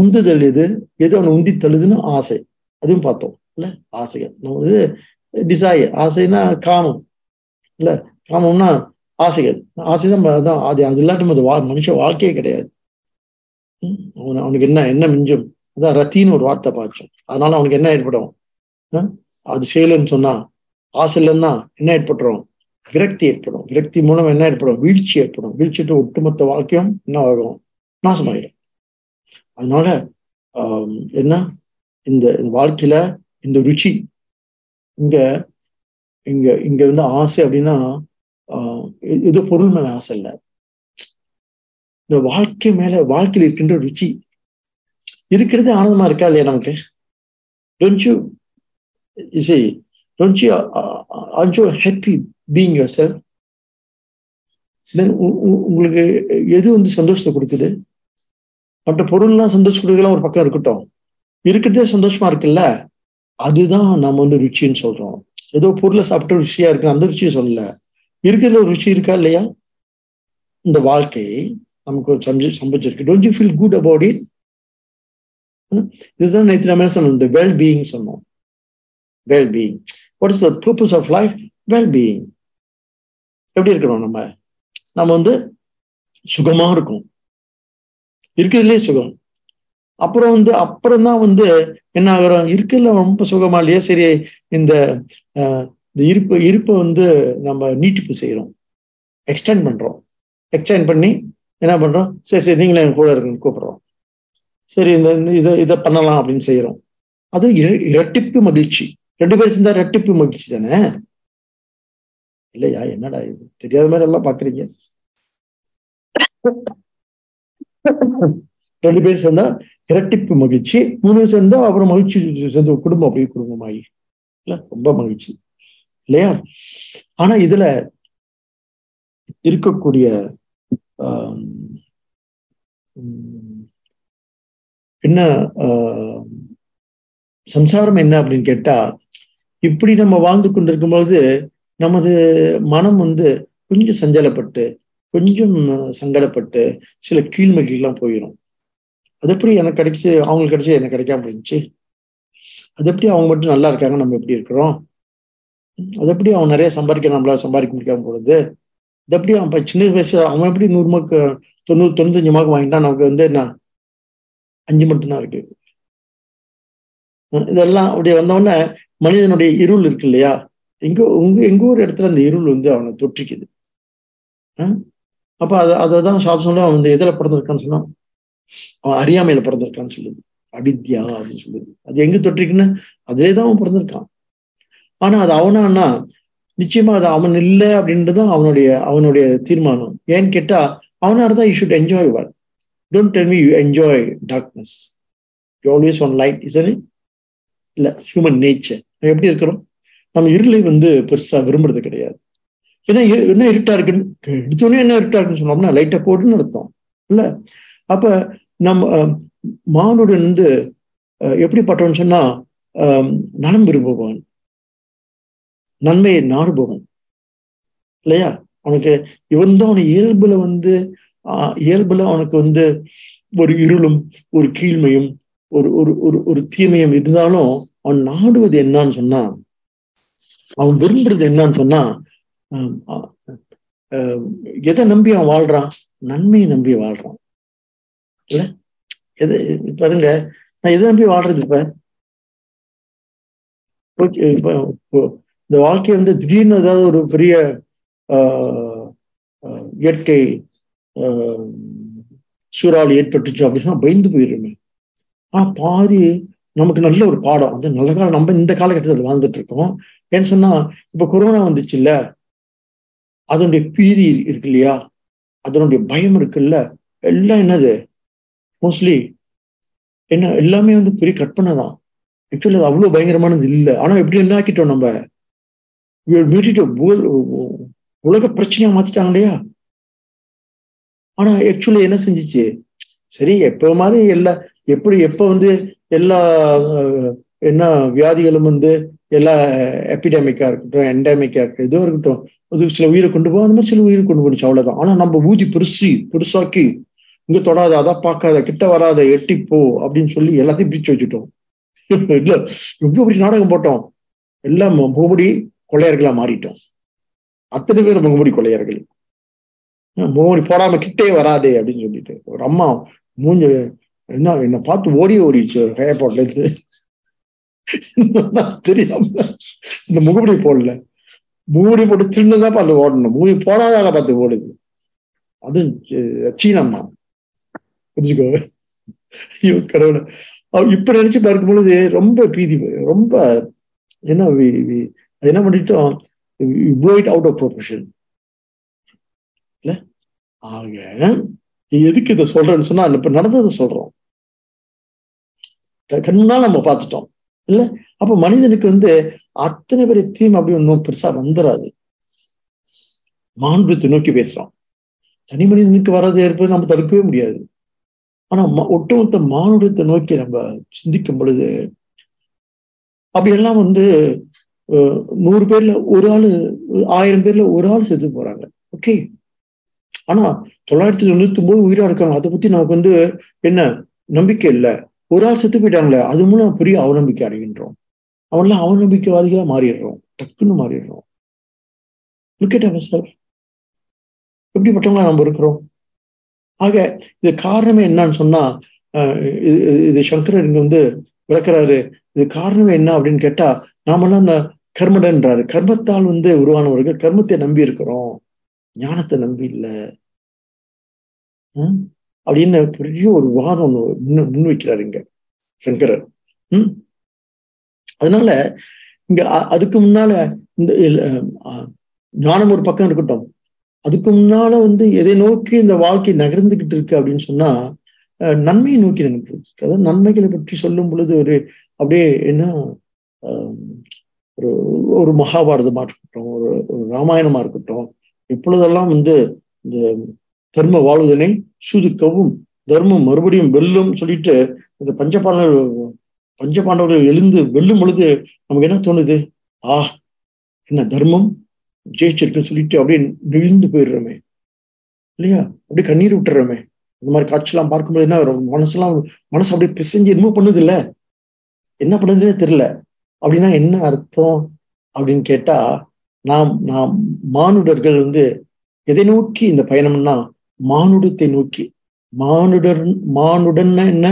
உந்துதல் எது? ஏதோ ஒன்று உந்தி தள்ளுதுன்னு ஆசை. அதுவும் பார்த்தோம். இல்ல? ஆசைகள். நம்ம வந்து டிசைர் ஆசைனா காமம். இல்ல? காமம்னா ஆசைகள். ஆசைதான் அதான் அது அது இல்லாட்டும் அது வா மனுஷ வாழ்க்கையே கிடையாது. அவன் அவனுக்கு என்ன என்ன மிஞ்சும்? அதான் ரத்தின்னு ஒரு வார்த்தை பார்த்தோம். அதனால அவனுக்கு என்ன ஏற்படும்? அது செய்யலைன்னு சொன்னா ஆசை இல்லைன்னா என்ன ஏற்பட்டுரும்? விரக்தி ஏற்படும். விரக்தி மூலம் என்ன ஏற்படும்? வீழ்ச்சி ஏற்படும். வீழ்ச்சிட்டு ஒட்டுமொத்த வாழ்க்கையும் என்ன ஆகும்? நாசமாயிடும் அதனால ஆஹ் என்ன? இந்த வாழ்க்கையில இந்த ருச்சி இங்க இங்க இங்க வந்து ஆசை அப்படின்னா ஆஹ் பொருள் மேல ஆசை இல்லை. இந்த வாழ்க்கை மேல வாழ்க்கையில் இருக்கின்ற ருச்சி இருக்கிறது ஆனந்தமா இருக்கா இல்லையா நமக்கு? டோன்ட் யூ இசை don't you are you happy being your self then உங்களுக்கு எது வந்து சந்தோஷத்தை கொடுக்குது? மற்ற பொருள்லாம் சந்தோஷம் கொடுக்கலாம் ஒரு பக்கம் இருக்கட்டும். இருக்கிறதே சந்தோஷமா இருக்குல்ல? அதுதான் நம்ம வந்து ருச்சின்னு சொல்றோம். ஏதோ பொருளை சாப்பிட்டு ருச்சியா இருக்கு அந்த ருச்சியை சொல்லல. இருக்கிறதுல ஒரு ருச்சி இருக்கா இல்லையா? இந்த வாழ்க்கை நமக்கு ஒரு சம்பி சம்பிச்சிருக்கு don't you feel good about it இதுதான் நேற்று நம்ம என்ன சொன்னோம்? இந்த வெல் பீயிங் சொன்னோம். Well being what is the purpose of life well being எப்படி இருக்கணும் நம்ம? நம்ம வந்து சுகமா இருக்கும். இருக்கிறதுலே சுகம். அப்புறம் வந்து அப்புறம் தான் வந்து என்ன ஆகுறோம்? இருக்கிறதுல ரொம்ப சுகமா இல்லையா? சரி இந்த இந்த இருப்பு இருப்பை வந்து நம்ம நீட்டிப்பு செய்யறோம் எக்ஸ்டெண்ட் பண்றோம். எக்ஸ்டெண்ட் பண்ணி என்ன பண்றோம்? சரி சரி நீங்களே என் கூட இருக்குன்னு கூப்பிடுறோம். சரி இந்த இதை இதை பண்ணலாம் அப்படின்னு செய்யறோம் அது இரட்டிப்பு மகிழ்ச்சி. ரெண்டு பேர் சேர்ந்தா இரட்டிப்பு மகிழ்ச்சி தானே? இல்லையா? என்னடா இது? தெரியாத மாதிரி எல்லாம் பாக்குறீங்க. ரெண்டு பேர் சேர்ந்தா இரட்டிப்பு மகிழ்ச்சி மூணு பேர் சேர்ந்தா அப்புறம் மகிழ்ச்சி சேர்ந்து குடும்பம் அப்படியே குடும்பமாயி. இல்ல ரொம்ப மகிழ்ச்சி. இல்லையா? ஆனா இதுல இருக்கக்கூடிய என்ன சம்சாரம் என்ன அப்படின்னு கேட்டா இப்படி நம்ம வாழ்ந்து கொண்டிருக்கும் பொழுது நமது மனம் வந்து கொஞ்சம் சஞ்சலப்பட்டு கொஞ்சம் சங்கடப்பட்டு சில கீழ்மைகள்லாம் போயிடும் அது எப்படி எனக்கு கிடைச்சி அவங்களுக்கு கிடைச்சி எனக்கு கிடைக்காம போயிடுச்சு அது எப்படி அவங்க மட்டும் நல்லா இருக்காங்க நம்ம எப்படி இருக்கிறோம்? அது எப்படி அவன் நிறைய சம்பாதிக்க நம்மளால சம்பாதிக்க முடியாம போடுது அது எப்படி அவன் சின்ன வயசு அவன் எப்படி நூறு மார்க்கு தொண்ணூறு தொண்ணூத்தஞ்சு மார்க் வாங்கிட்டான் நமக்கு வந்து என்ன? அஞ்சு மட்டும்தான் இருக்கு. இதெல்லாம் அப்படி வந்தவொடனே மனிதனுடைய இருள் இருக்கு இல்லையா? எங்க உங்க எங்க ஒரு இடத்துல அந்த இருள் வந்து அவனை தொற்றிக்குது. அப்ப அதை அதான் சாஸ்திரம் அவன் வந்து எதுல பிறந்திருக்கான்னு சொன்னா அவன் அறியாமையில பிறந்திருக்கான்னு சொல்லுது. அவித்யா அப்படின்னு சொல்லுது. அது எங்க தொற்றிக்குன்னு? அதே தான் அவன் பிறந்திருக்கான். ஆனா அது அவனான்னா நிச்சயமா அது அவன் இல்லை அப்படின்றதும் அவனுடைய அவனுடைய தீர்மானம். ஏன்னு கேட்டா அவனா இருந்தா you should enjoy what don't tell me you enjoy darkness you always want light is இல்ல ஹியூமன் நேச்சர் எப்படி இருக்கிறோம்? நம்ம இருளை வந்து பெருசா விரும்புறது கிடையாது. ஏன்னா என்ன இருட்டா இருக்குன்னு எடுத்தோடனே என்ன இருட்டா இருக்குன்னு சொன்னோம்னா லைட்டை போட்டுன்னு அர்த்தம். இல்ல? அப்ப நம்ம மானுடன் வந்து எப்படிப்பட்டவன் சொன்னா நலம் விரும்புவான் நன்மையை நாடுபவன். இல்லையா? அவனுக்கு இவன் தான் அவன் இயல்புல வந்து இயல்புல அவனுக்கு வந்து ஒரு இருளும் ஒரு கீழ்மையும் ஒரு ஒரு ஒரு ஒரு தீமையும் இருந்தாலும் அவன் நாடுவது என்னன்னு சொன்னா அவன் விரும்புறது என்னன்னு சொன்னா எதை நம்பி அவன் வாழ்றான்? நன்மையை நம்பி வாழ்றான். இல்ல? எது பாருங்க நான் எதை நம்பி வாழ்றது இப்ப? இந்த வாழ்க்கை வந்து திடீர்னு ஏதாவது ஒரு பெரிய இயற்கை சூறாவளி ஏற்பட்டுச்சு அப்படின்னா பயந்து போயிடுமே. ஆனா பாதி நமக்கு நல்ல ஒரு பாடம். அது நல்ல காலம் நம்ம இந்த காலகட்டத்தில் வாழ்ந்துட்டு இருக்கோம். ஏன்னு சொன்னா இப்ப கொரோனா வந்துச்சு இல்ல அதனுடைய பீதி இருக்கு இல்லையா? அதனுடைய பயம் இருக்குல்ல எல்லாம் என்னது? மோஸ்ட்லி என்ன எல்லாமே வந்து பெரிய கற்பனை தான். ஆக்சுவலி அது அவ்வளவு பயங்கரமானது இல்லை. ஆனா எப்படி என்ன ஆக்கிட்டோம் நம்ம? மீட்டிட்டு உலக பிரச்சனையா மாத்திட்டாங்க இல்லையா? ஆனா ஆக்சுவலி என்ன செஞ்சிச்சு? சரி எப்ப மாதிரி எல்லா எப்படி எப்ப வந்து எல்லா என்ன வியாதிகளும் வந்து எல்லா eh, எபிடமிக்கா இருக்கட்டும் என்டமிக்கா இருக்கட்டும் எதுவும் இருக்கட்டும் அது சில உயிரை கொண்டு போகும். அந்த மாதிரி சில உயிரை கொண்டு போச்சு அவ்வளவுதான். ஆனா நம்ம ஊதி பெருசு பெருசாக்கி இங்க தொடாத அதை பார்க்காத கிட்ட வராத எட்டிப்போ அப்படின்னு சொல்லி எல்லாத்தையும் பிரிச்சு வச்சுட்டோம். இல்ல எவ்வளவு பெரிய நாடகம் போட்டோம். எல்லாம் முகமுடி கொள்ளையர்களா மாறிட்டோம். அத்தனை பேர் முகமுடி கொள்ளையர்கள். முகமுடி போடாம கிட்டே வராதே அப்படின்னு சொல்லிட்டு. ஒரு அம்மா மூஞ்ச என்ன என்ன பார்த்து ஓடி ஓடிச்சு ஏர்போர்ட்ல இருந்து. தெரியாம இந்த முகமுடி போடல. முகமுடி போட்டு திருநதான் பார்த்து ஓடணும். முகமுடி போடாதால பார்த்து ஓடுது. அதுவும் சீனம்மா புரிஞ்சுக்கோ? ஐயோ கடவுள. இப்ப நினைச்சு பார்க்கும் பொழுது ரொம்ப பீதி ரொம்ப என்ன என்ன பண்ணிட்டோம்? அவுட் ஆஃப் ப்ரொஃபஷன் இல்ல? ஆக எதுக்கு இதை சொல்றேன்னு சொன்னா இப்ப நடந்ததை சொல்றோம். கண்ணால் நம்ம பார்த்துட்டோம். இல்ல? அப்ப மனிதனுக்கு வந்து அத்தனை பேர் தீம் அப்படி ஒன்றும் பெருசா வந்துடாது மாண்புத்தை நோக்கி பேசுறோம் தனி மனிதனுக்கு வராது ஏற்பது நம்ம தடுக்கவே முடியாது. ஆனா ஒட்டுமொத்த மானுடத்தை நோக்கி நம்ம சிந்திக்கும் பொழுது அப்படியெல்லாம் வந்து நூறு பேர்ல ஒரு ஆளு ஆயிரம் பேர்ல ஒரு ஆள் செத்து போறாங்க. ஓகே? ஆனா தொள்ளாயிரத்தி தொண்ணூத்தி ஒன்பது உயிரா இருக்காங்க. அதை பத்தி நமக்கு வந்து என்ன? நம்பிக்கை இல்லை. ஒரு ஆள் செத்து போயிட்டாங்களே அது மூலம் பெரிய அவநம்பிக்கை அடைகின்றோம். அவன்லாம் அவநம்பிக்கைவாதிகளா மாறிடுறோம். டக்குன்னு மாறிடுறோம். லுக்கெட் அவர் சார் எப்படிப்பட்டவங்களா நம்ம இருக்கிறோம்? ஆக இது காரணமே என்னன்னு சொன்னா இது சங்கரர் இங்க வந்து விளக்குறாரு. இது காரணமே என்ன அப்படின்னு கேட்டா நாமெல்லாம் அந்த கர்மடன்றாரு. கர்மத்தால் வந்து உருவானவர்கள் கர்மத்தை நம்பி இருக்கிறோம். ஞானத்தை நம்பி இல்லை. அப்படின்னு பெரிய ஒரு வாதம் ஒன்று முன் வைக்கிறாரு இங்க சங்கரர். உம் அதனால இங்க அதுக்கு முன்னால இந்த ஞானம் ஒரு பக்கம் இருக்கட்டும். அதுக்கு முன்னால வந்து எதை நோக்கி இந்த வாழ்க்கை நகர்ந்துகிட்டு இருக்கு அப்படின்னு சொன்னா நன்மையை நோக்கி நகர்ந்து அதாவது நன்மைகளை பற்றி சொல்லும் பொழுது ஒரு அப்படியே என்ன ஒரு ஒரு மகாபாரதமா இருக்கட்டும் ஒரு ஒரு ராமாயணமா இருக்கட்டும் இப்பொழுதெல்லாம் வந்து இந்த தர்ம வாழ்வதனை சூதுக்கவும் தர்மம் மறுபடியும் வெல்லும் சொல்லிட்டு இந்த பஞ்சபாண்டவர்கள் பஞ்சபாண்டவர்கள் எழுந்து வெல்லும் பொழுது நமக்கு என்ன தோணுது? ஆ என்ன தர்மம் ஜெயிச்சிருக்குன்னு சொல்லிட்டு அப்படியே நெழிந்து போயிடுறோமே. இல்லையா? அப்படியே கண்ணீர் விட்டுறோமே. இந்த மாதிரி காட்சியெல்லாம் பார்க்கும்போது என்ன மனசெல்லாம் மனசு அப்படியே பிசைஞ்சு என்னமோ பண்ணுது இல்ல என்ன பண்ணுதுன்னே தெரியல. அப்படின்னா என்ன அர்த்தம் அப்படின்னு கேட்டா நாம் நாம் மானுடர்கள் வந்து எதை நோக்கி இந்த பயணம்னா மானுடத்தை நோக்கி மானுடர் மானுடன்னா என்ன?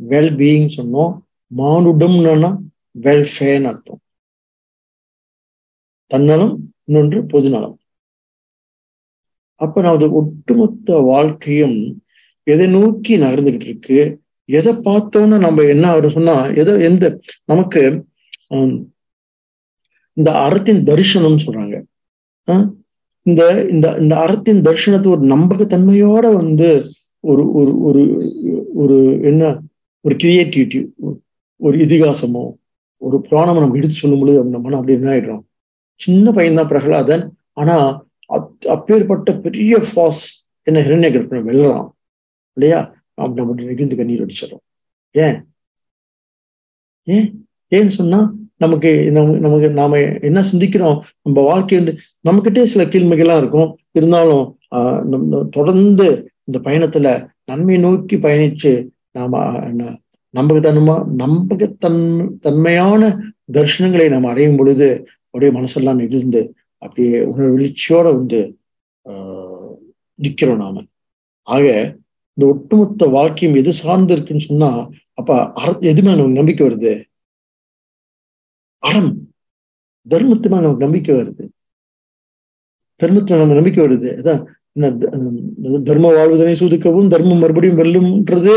வெல்பீயிங் சொன்னோம். மானுடம்னா வெல்ஃபேர்னு அர்த்தம். தன்னலம் இன்னொன்று பொதுநலம். அப்ப நமது ஒட்டுமொத்த வாழ்க்கையும் எதை நோக்கி நகர்ந்துகிட்டு இருக்கு? எதை பார்த்தோம்னா நம்ம என்ன அவர் சொன்னா எதை எந்த நமக்கு இந்த அறத்தின் தரிசனம் சொல்றாங்க. இந்த இந்த இந்த அறத்தின் தர்ஷனத்தை ஒரு நம்பகத்தன்மையோட வந்து ஒரு ஒரு ஒரு ஒரு என்ன ஒரு கிரியேட்டிவிட்டி ஒரு இதிகாசமோ ஒரு புராணம் நம்ம எடுத்து சொல்லும் பொழுது நம்ம மனம் அப்படி என்ன ஆயிடும்? சின்ன பையன்தான் பிரகலாதன். ஆனா அப்பேற்பட்ட பெரிய ஃபாஸ் என்ன ஹிரண்ய கற்பனை வெல்லலாம் இல்லையா? அப்படி நம்ம நெகிழ்ந்து கண்ணீர் அடிச்சிடறோம். ஏன்? ஏன்? ஏன்னு சொன்னா நமக்கு நமக்கு நாம என்ன சிந்திக்கிறோம்? நம்ம வாழ்க்கை நம்மகிட்டே சில கீழ்மைகள்லாம் இருக்கும். இருந்தாலும் ஆஹ் தொடர்ந்து இந்த பயணத்துல நன்மை நோக்கி பயணிச்சு நாம நம்பகத்தன்மா நம்பகத்தன் தன்மையான தர்ஷனங்களை நாம் அடையும் பொழுது அப்படியே மனசெல்லாம் நெகிழ்ந்து அப்படியே உணர்வெளிச்சியோட வந்து ஆஹ் நிக்கிறோம் நாம. ஆக இந்த ஒட்டுமொத்த வாழ்க்கையும் எது சார்ந்து இருக்குன்னு சொன்னா அப்ப அர எதுமே நமக்கு நம்பிக்கை வருது? அறம். தர்மத்து மேல நமக்கு நம்பிக்கை வருது. தர்மத்துல நம்ம நம்பிக்கை வருது. அதான் தர்ம வாழ்வதனை சூதுக்கவும் தர்மம் மறுபடியும் வெல்லும்ன்றது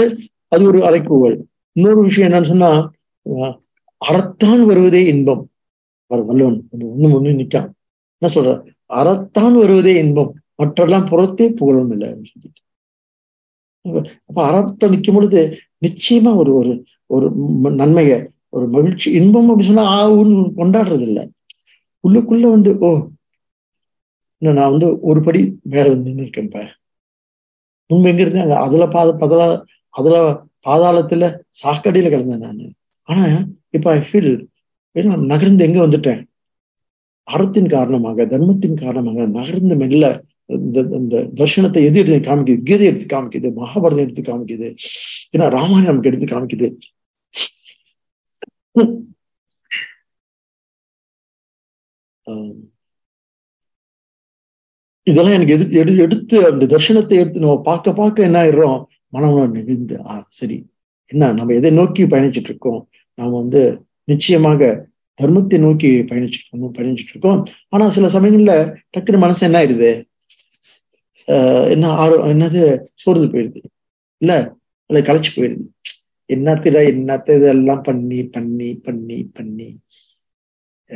அது ஒரு அரைக்கூவல் இன்னொரு விஷயம் என்னன்னு சொன்னா அறத்தான் வருவதே இன்பம். வல்லவன் ஒண்ணு ஒண்ணு நிக்கான் என்ன சொல்ற? அறத்தான் வருவதே இன்பம். மற்றெல்லாம் புறத்தே புகழும் இல்லை சொல்லிட்டு. அப்ப அறத்தை நிற்கும் பொழுது நிச்சயமா ஒரு ஒரு ஒரு நன்மையை ஒரு மகிழ்ச்சி இன்பம் அப்படின்னு சொன்னா ஆ கொண்டாடுறது இல்லை உள்ளுக்குள்ள வந்து ஓ இன்னும் நான் வந்து ஒரு படி மேல வந்து நிற்கேன்ப்ப முன்பு எங்க இருந்தேன்? அங்க அதுல பாத பதலா அதுல பாதாளத்துல சாக்கடியில கிடந்தேன் நான். ஆனா இப்ப ஐ ஃபீல் நகர்ந்து எங்க வந்துட்டேன்? அறத்தின் காரணமாக தர்மத்தின் காரணமாக நகர்ந்து மெல்ல இந்த இந்த தர்ஷனத்தை எது எடுத்து காமிக்குது? கீதை எடுத்து காமிக்குது மகாபாரதம் எடுத்து காமிக்குது. ஏன்னா ராமாயணம் நமக்கு எடுத்து காமிக்குது. இதெல்லாம் எனக்கு எது எடு எடுத்து அந்த தர்ஷனத்தை எடுத்து நம்ம பார்க்க பார்க்க என்ன ஆயிடுறோம்? மனம் நெகிழ்ந்து ஆ சரி. என்ன நம்ம எதை நோக்கி பயணிச்சுட்டு இருக்கோம்? நாம வந்து நிச்சயமாக தர்மத்தை நோக்கி பயணிச்சுட்டு பயணிச்சுட்டு இருக்கோம். ஆனா சில சமயங்கள்ல டக்குனு மனசு என்ன ஆயிடுது? ஆஹ் என்ன ஆரோ என்னது சோர்ந்து போயிடுது. இல்ல இல்லை களைச்சு போயிடுது. என்னத்தில என்னத்த இதெல்லாம் பண்ணி பண்ணி பண்ணி பண்ணி?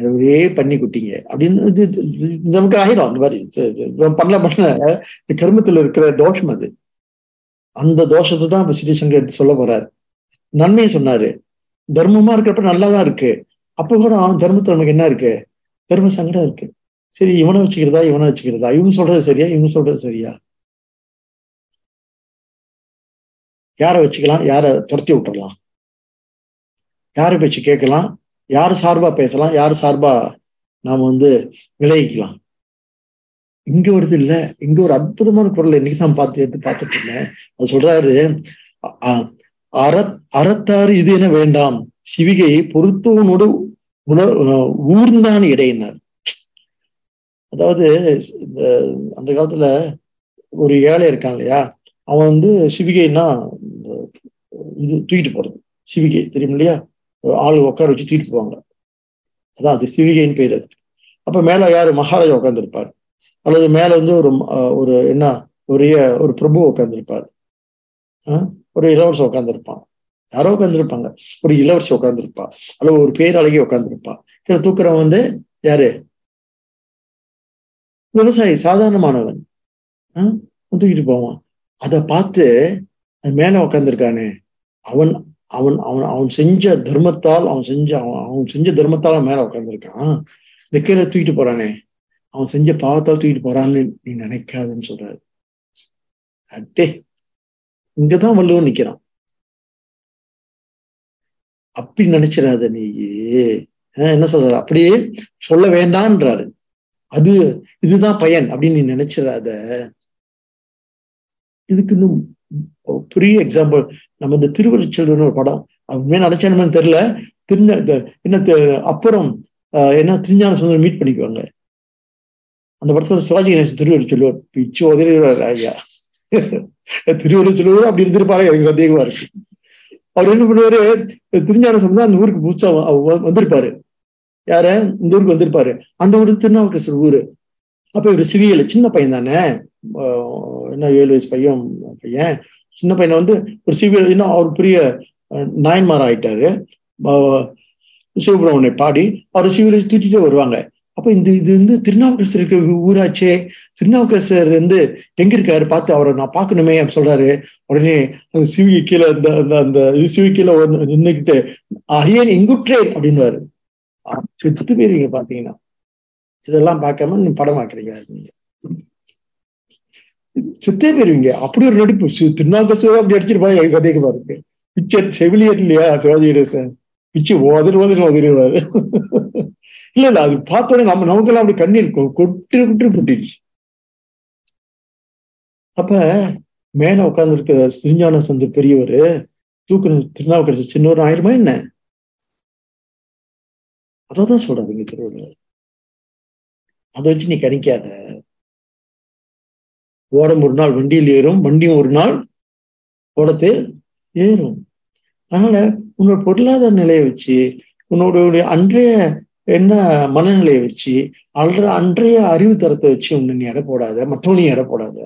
ஒரே பண்ணி குட்டிங்க. அப்படின்னு இது நமக்கு ஆயிரும். அந்த மாதிரி பண்ணல பண்ணல. இந்த கர்மத்துல இருக்கிற தோஷம் அது. அந்த தோஷத்தை தான் இப்ப ஸ்ரீசங்கர் எடுத்து சொல்ல போறாரு. நன்மையை சொன்னாரு. தர்மமா இருக்கிறப்ப நல்லாதான் இருக்கு. அப்ப கூட தர்மத்துல நமக்கு என்ன இருக்கு? தர்ம சங்கடம் இருக்கு. சரி இவனை வச்சுக்கிறதா இவனை வச்சுக்கிறதா? இவங்க சொல்றது சரியா? இவங்க சொல்றது சரியா? யாரை வச்சுக்கலாம்? யாரை துரத்தி விட்டுடலாம் யாரை பேச்சு கேட்கலாம்? யாரு சார்பா பேசலாம்? யாரு சார்பா நாம வந்து விளைவிக்கலாம் இங்க வருது இல்ல. இங்க ஒரு அற்புதமான குரல் இன்னைக்கு நான் பார்த்து எடுத்து பார்த்துட்டு இருந்தேன். அது சொல்றாரு அற அறத்தாறு இது என வேண்டாம். சிவிகை பொறுத்தவனோடு உணர் ஊர்ந்தான் இடையினார். அதாவது இந்த அந்த காலத்துல ஒரு ஏழை இருக்கான் இல்லையா? அவன் வந்து சிவிகைன்னா இது தூக்கிட்டு போறது. சிவிகை தெரியும் இல்லையா? ஆளு உட்கார வச்சு தூக்கிட்டு போவாங்க. அதான் அது சிவிகைன்னு பேர் அது. அப்ப மேல யாரு? மகாராஜா உட்காந்துருப்பார் அல்லது மேல வந்து ஒரு ஒரு என்ன ஒரு ஒரு பிரபு உட்காந்துருப்பார் ஒரு இளவரசன் உட்காந்துருப்பான் யாரோ உட்காந்துருப்பாங்க ஒரு இளவரசி உட்காந்துருப்பா அல்லது ஒரு பேரழகி உட்காந்துருப்பா கீழே தூக்குறவன் வந்து யாரு? விவசாயி சாதாரணமானவன். தூக்கிட்டு போவான். அதை பார்த்து அது மேல உட்காந்துருக்கானே அவன் அவன் அவன் அவன் செஞ்ச தர்மத்தால் அவன் செஞ்ச அவன் அவன் செஞ்ச தர்மத்தால் மேல உட்காந்துருக்கான் இந்த கீழே தூக்கிட்டு போறானே. அவன் செஞ்ச பாவத்தால் தூக்கிட்டு போறான்னு நீ நினைக்காதுன்னு சொல்றாரு. அட்டே இங்கதான் வள்ளுவன் நிக்கிறான். அப்படி நினைச்சிடாத நீ என்ன சொல்ற அப்படியே சொல்ல வேண்டான்றாரு அது இதுதான் பயன் அப்படின்னு நீ நினைச்சிடாத. இதுக்கு இன்னும் பெரிய எக்ஸாம்பிள் நம்ம இந்த திருவள்ளுச்செல்வன் ஒரு படம் அவன் நினைச்சானு தெரியல. திருஞ என்ன அப்புறம் என்ன திருஞான சுந்தரம் மீட் பண்ணிக்குவாங்க. அந்த படத்துல சிவாஜி கணேசன் திருவள்ளுவர் பிச்சு உதவிடுவார் ஐயா திருவள்ளுவர் அப்படி இருந்திருப்பாரு எனக்கு சந்தேகமா இருக்கு. அவர் என்ன பண்ணுவாரு திருஞான சுந்தரம் அந்த ஊருக்கு புதுசா வந்திருப்பாரு. யார? இந்த ஊருக்கு வந்திருப்பாரு. அந்த ஊருக்கு திருநாவுக்கரசர் ஊரு. அப்ப இவர் சிவியல சின்ன பையன் தானே என்ன ஏழு வயசு பையன் பையன். சின்ன பையனை வந்து ஒரு சிவியர் இன்னும் அவர் பெரிய நாயன்மார் ஆயிட்டாரு. சிவபிரமணனை பாடி அவர் சிவியர் தூக்கிட்டே வருவாங்க. அப்ப இந்த இது வந்து திருநாவுக்கரசர் இருக்க ஊராச்சே. திருநாவுக்கரசர் வந்து எங்க இருக்காரு பார்த்து அவரை நான் பார்க்கணுமே சொல்றாரு. உடனே அந்த சிவி கீழே அந்த அந்த அந்த சிவி கீழே நின்றுக்கிட்டு அரியன் எங்குற்றேன் அப்படின்னுவாரு. செத்து இங்க பாத்தீங்கன்னா இதெல்லாம் பார்க்காம படம் ஆக்குறீங்க நீங்க. செத்தே போயிருவீங்க. அப்படி ஒரு நடிப்பு. திருநாவுக்கரசர் அப்படி அடிச்சிருப்பாங்க எனக்கு சந்தேகமா இருக்கு பிக்சர் செவிலியர் இல்லையா சிவாஜி கணேசன் பிச்சு உதறி உதறி உதறிடுவாரு இல்ல இல்ல அது பார்த்தோன்னே நம்ம நமக்கெல்லாம் அப்படி கண்ணீர் கொட்டு கொட்டு கொட்டிடுச்சு. அப்ப மேல உட்கார்ந்து இருக்க சிறிஞான சந்து பெரியவர் தூக்கு திருநாவுக்கரசு சின்னவர் ஆயிருமா என்ன? அதான் சொல்றாரு இங்க திருவள்ளுவர். அதை வச்சு நீ கணிக்காத. ஓடம் ஒரு நாள் வண்டியில் ஏறும் வண்டியும் ஒரு நாள் ஓடத்தில் ஏறும். அதனால உன்னோட பொருளாதார நிலையை வச்சு உன்னோட அன்றைய என்ன மனநிலையை வச்சு அல்ற அன்றைய அறிவு தரத்தை வச்சு உன்னை நீ எடை போடாத மற்றவனையும் எடை போடாத.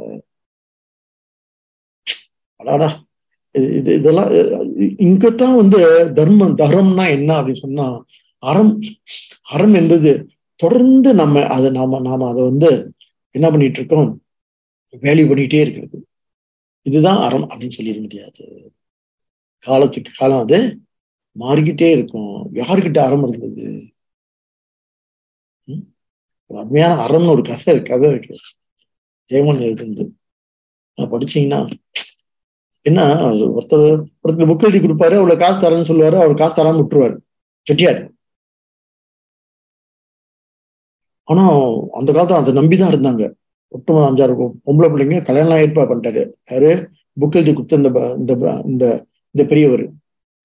அடாடா. இது இதெல்லாம் இங்கத்தான் வந்து தர்மம் தரம்னா என்ன அப்படின்னு சொன்னா அறம் அறம் என்பது தொடர்ந்து நம்ம அதை நாம நாம அதை வந்து என்ன பண்ணிட்டு இருக்கோம்? வேல்யூ பண்ணிட்டே இருக்கிறது. இதுதான் அறம் அப்படின்னு சொல்லிட முடியாது. காலத்துக்கு காலம் அது மாறிக்கிட்டே இருக்கும். யாருக்கிட்ட அறம் இருந்தது? அருமையான அறம்னு ஒரு கதை இருக்கு கதை இருக்கு. ஜெயமன் எழுதுந்து படிச்சீங்கன்னா என்ன ஒருத்தர் ஒருத்தர் புக் எழுதி கொடுப்பாரு அவ்வளவு காசு தரேன்னு சொல்லுவாரு அவர் காசு தரான்னு விட்டுருவாரு. செட்டியார். ஆனா அந்த காலத்துல அதை நம்பிதான் இருந்தாங்க. ஒட்டுமொத்த அஞ்சாறு பொம்பளை பிள்ளைங்க கல்யாணம் ஏற்பாடு பண்ணிட்டாரு. யாரு? புக் எழுதி கொடுத்த இந்த இந்த இந்த பெரியவர்.